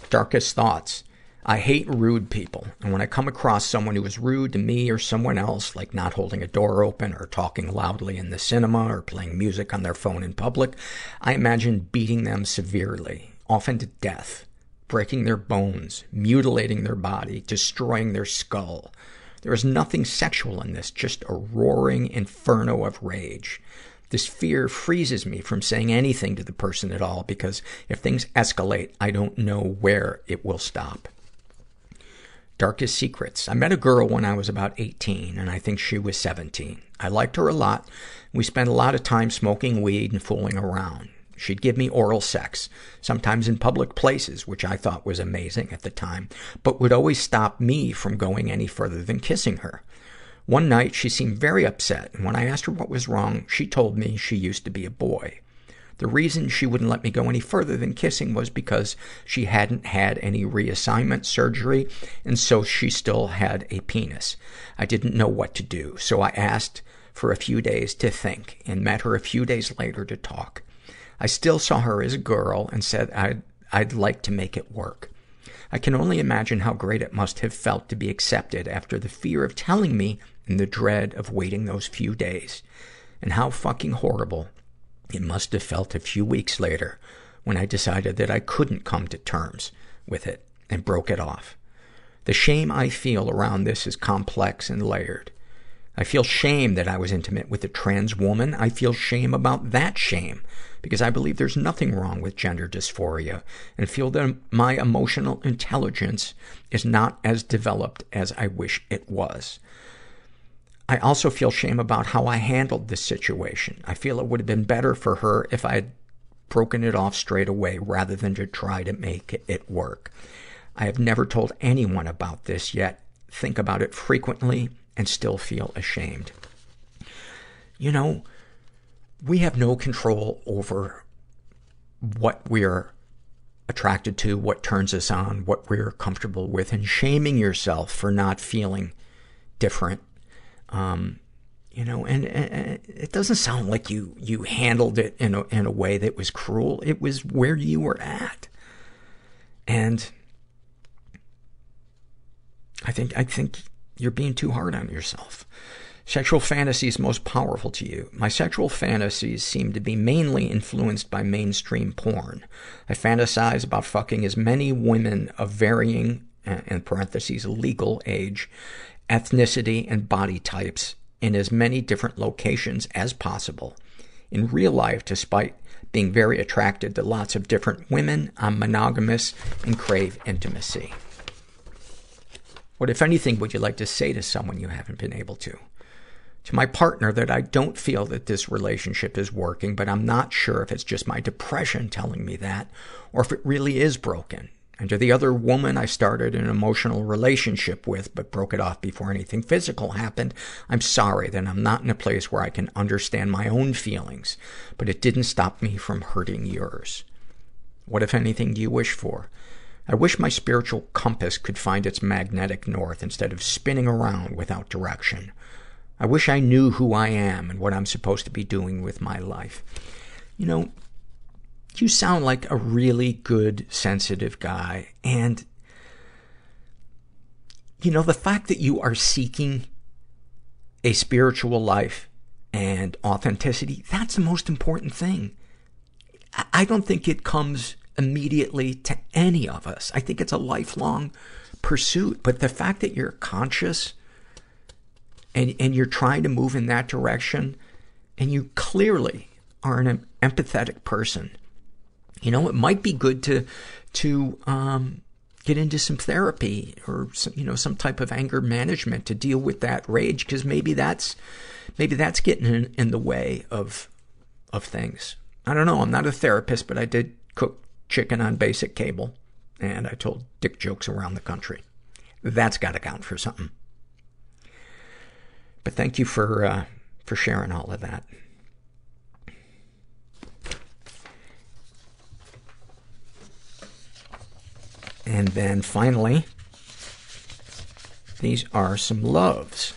Darkest thoughts. I hate rude people. And when I come across someone who is rude to me or someone else, like not holding a door open or talking loudly in the cinema or playing music on their phone in public, I imagine beating them severely, often to death, breaking their bones, mutilating their body, destroying their skull. There is nothing sexual in this, just a roaring inferno of rage. This fear freezes me from saying anything to the person at all because if things escalate, I don't know where it will stop. Darkest secrets. I met a girl when I was about 18, and I think she was 17. I liked her a lot. We spent a lot of time smoking weed and fooling around. She'd give me oral sex, sometimes in public places, which I thought was amazing at the time, but would always stop me from going any further than kissing her. One night, she seemed very upset, and when I asked her what was wrong, she told me she used to be a boy. The reason she wouldn't let me go any further than kissing was because she hadn't had any reassignment surgery, and so she still had a penis. I didn't know what to do, so I asked for a few days to think and met her a few days later to talk. I still saw her as a girl and said I'd, I'd like to make it work. I can only imagine how great it must have felt to be accepted after the fear of telling me and the dread of waiting those few days. And how fucking horrible it must have felt a few weeks later when I decided that I couldn't come to terms with it and broke it off. The shame I feel around this is complex and layered. I feel shame that I was intimate with a trans woman. I feel shame about that shame because I believe there's nothing wrong with gender dysphoria and feel that my emotional intelligence is not as developed as I wish it was. I also feel shame about how I handled this situation. I feel it would have been better for her if I had broken it off straight away rather than to try to make it work. I have never told anyone about this yet, think about it frequently, and still feel ashamed. You know, we have no control over what we're attracted to, what turns us on, what we're comfortable with, and shaming yourself for not feeling different. Um, you know, and, and, it doesn't sound like you, you handled it in a, in a way that was cruel. It was where you were at. And I think, I think you're being too hard on yourself. Sexual fantasies most powerful to you. My sexual fantasies seem to be mainly influenced by mainstream porn. I fantasize about fucking as many women of varying, uh, in parentheses, legal age, ethnicity, and body types in as many different locations as possible. In real life, despite being very attracted to lots of different women, I'm monogamous and crave intimacy. What, if anything, would you like to say to someone you haven't been able to? To my partner that I don't feel that this relationship is working, but I'm not sure if it's just my depression telling me that, or if it really is broken. And to the other woman I started an emotional relationship with, but broke it off before anything physical happened, I'm sorry that I'm not in a place where I can understand my own feelings, but it didn't stop me from hurting yours. What, if anything, do you wish for? I wish my spiritual compass could find its magnetic north instead of spinning around without direction. I wish I knew who I am and what I'm supposed to be doing with my life. You know, you sound like a really good, sensitive guy. And, you know, the fact that you are seeking a spiritual life and authenticity, that's the most important thing. I don't think it comes immediately to any of us. I think it's a lifelong pursuit. But the fact that you're conscious and, and you're trying to move in that direction, and you clearly are an empathetic person, you know, it might be good to, to, um, get into some therapy or some, you know, some type of anger management to deal with that rage, because maybe that's, maybe that's getting in, in the way of, of things. I don't know. I'm not a therapist, but I did cook chicken on basic cable, and I told dick jokes around the country. That's gotta count for something. But thank you for, uh, for sharing all of that. And then finally, these are some loves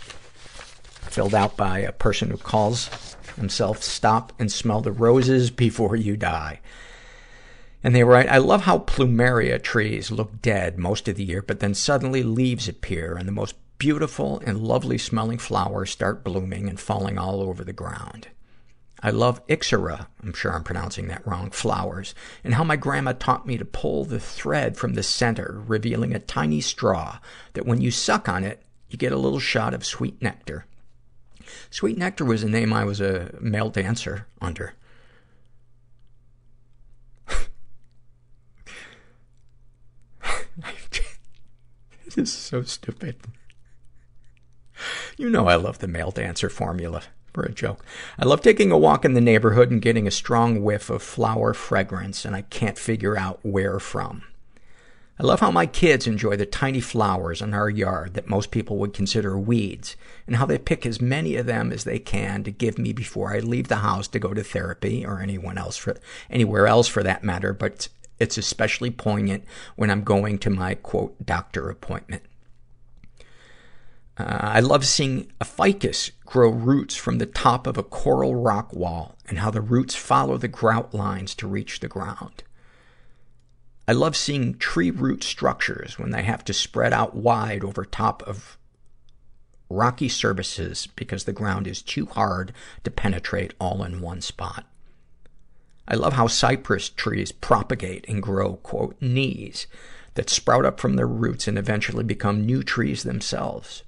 filled out by a person who calls himself Stop and Smell the Roses Before You Die. And they write, I love how plumeria trees look dead most of the year, but then suddenly leaves appear and the most beautiful and lovely smelling flowers start blooming and falling all over the ground. I love Ixora, I'm sure I'm pronouncing that wrong, flowers, and how my grandma taught me to pull the thread from the center, revealing a tiny straw that when you suck on it, you get a little shot of sweet nectar. Sweet Nectar was a name I was a male dancer under. this is so stupid. You know I love the male dancer formula for a joke. I love taking a walk in the neighborhood and getting a strong whiff of flower fragrance, and I can't figure out where from. I love how my kids enjoy the tiny flowers in our yard that most people would consider weeds, and how they pick as many of them as they can to give me before I leave the house to go to therapy or anyone else for, anywhere else for that matter, but it's especially poignant when I'm going to my quote doctor appointment. Uh, I love seeing a ficus grow roots from the top of a coral rock wall and how the roots follow the grout lines to reach the ground. I love seeing tree root structures when they have to spread out wide over top of rocky surfaces because the ground is too hard to penetrate all in one spot. I love how cypress trees propagate and grow, quote, knees that sprout up from their roots and eventually become new trees themselves.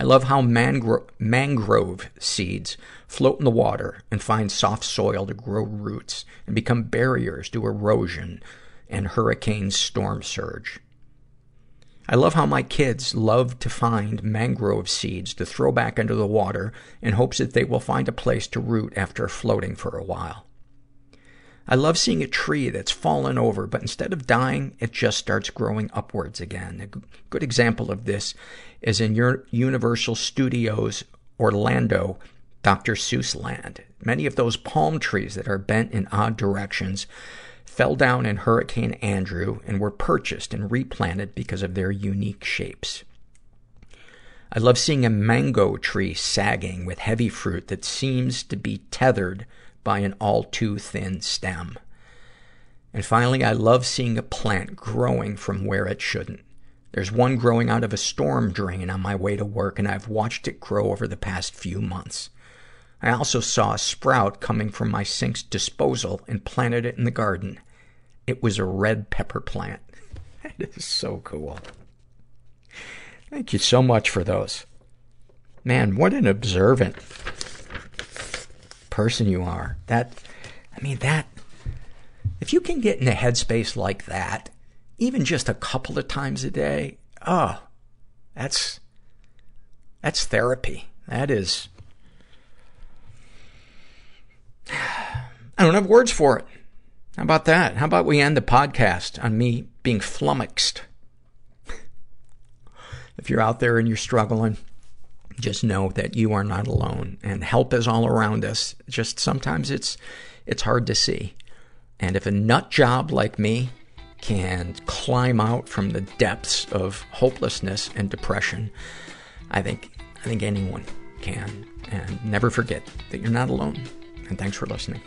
I love how mangro- mangrove seeds float in the water and find soft soil to grow roots and become barriers to erosion and hurricane storm surge. I love how my kids love to find mangrove seeds to throw back into the water in hopes that they will find a place to root after floating for a while. I love seeing a tree that's fallen over, but instead of dying, it just starts growing upwards again. A good example of this is in Universal Studios Orlando Dr. Seuss land. Many of those palm trees that are bent in odd directions fell down in Hurricane Andrew and were purchased and replanted because of their unique shapes. I love seeing a mango tree sagging with heavy fruit that seems to be tethered by an all too thin stem. And finally, I love seeing a plant growing from where it shouldn't. There's one growing out of a storm drain on my way to work, and I've watched it grow over the past few months. I also saw a sprout coming from my sink's disposal and planted it in the garden. It was a red pepper plant. That is so cool. Thank you so much for those. Man, what an observant person you are. That, I mean, that, if you can get in a headspace like that, even just a couple of times a day, oh, that's, that's therapy. That is, I don't have words for it. How about that? How about we end the podcast on me being flummoxed? if you're out there and you're struggling, just know that you are not alone and help is all around us. Just sometimes it's, it's hard to see. And if a nut job like me can climb out from the depths of hopelessness and depression, I think, I think anyone can. And never forget that you're not alone. And thanks for listening.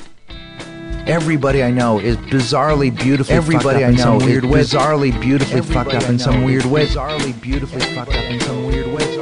Everybody I know is bizarrely beautifully Everybody I know is bizarrely beautifully fucked up in some weird way. Bizarrely beautifully fucked up in some weird way.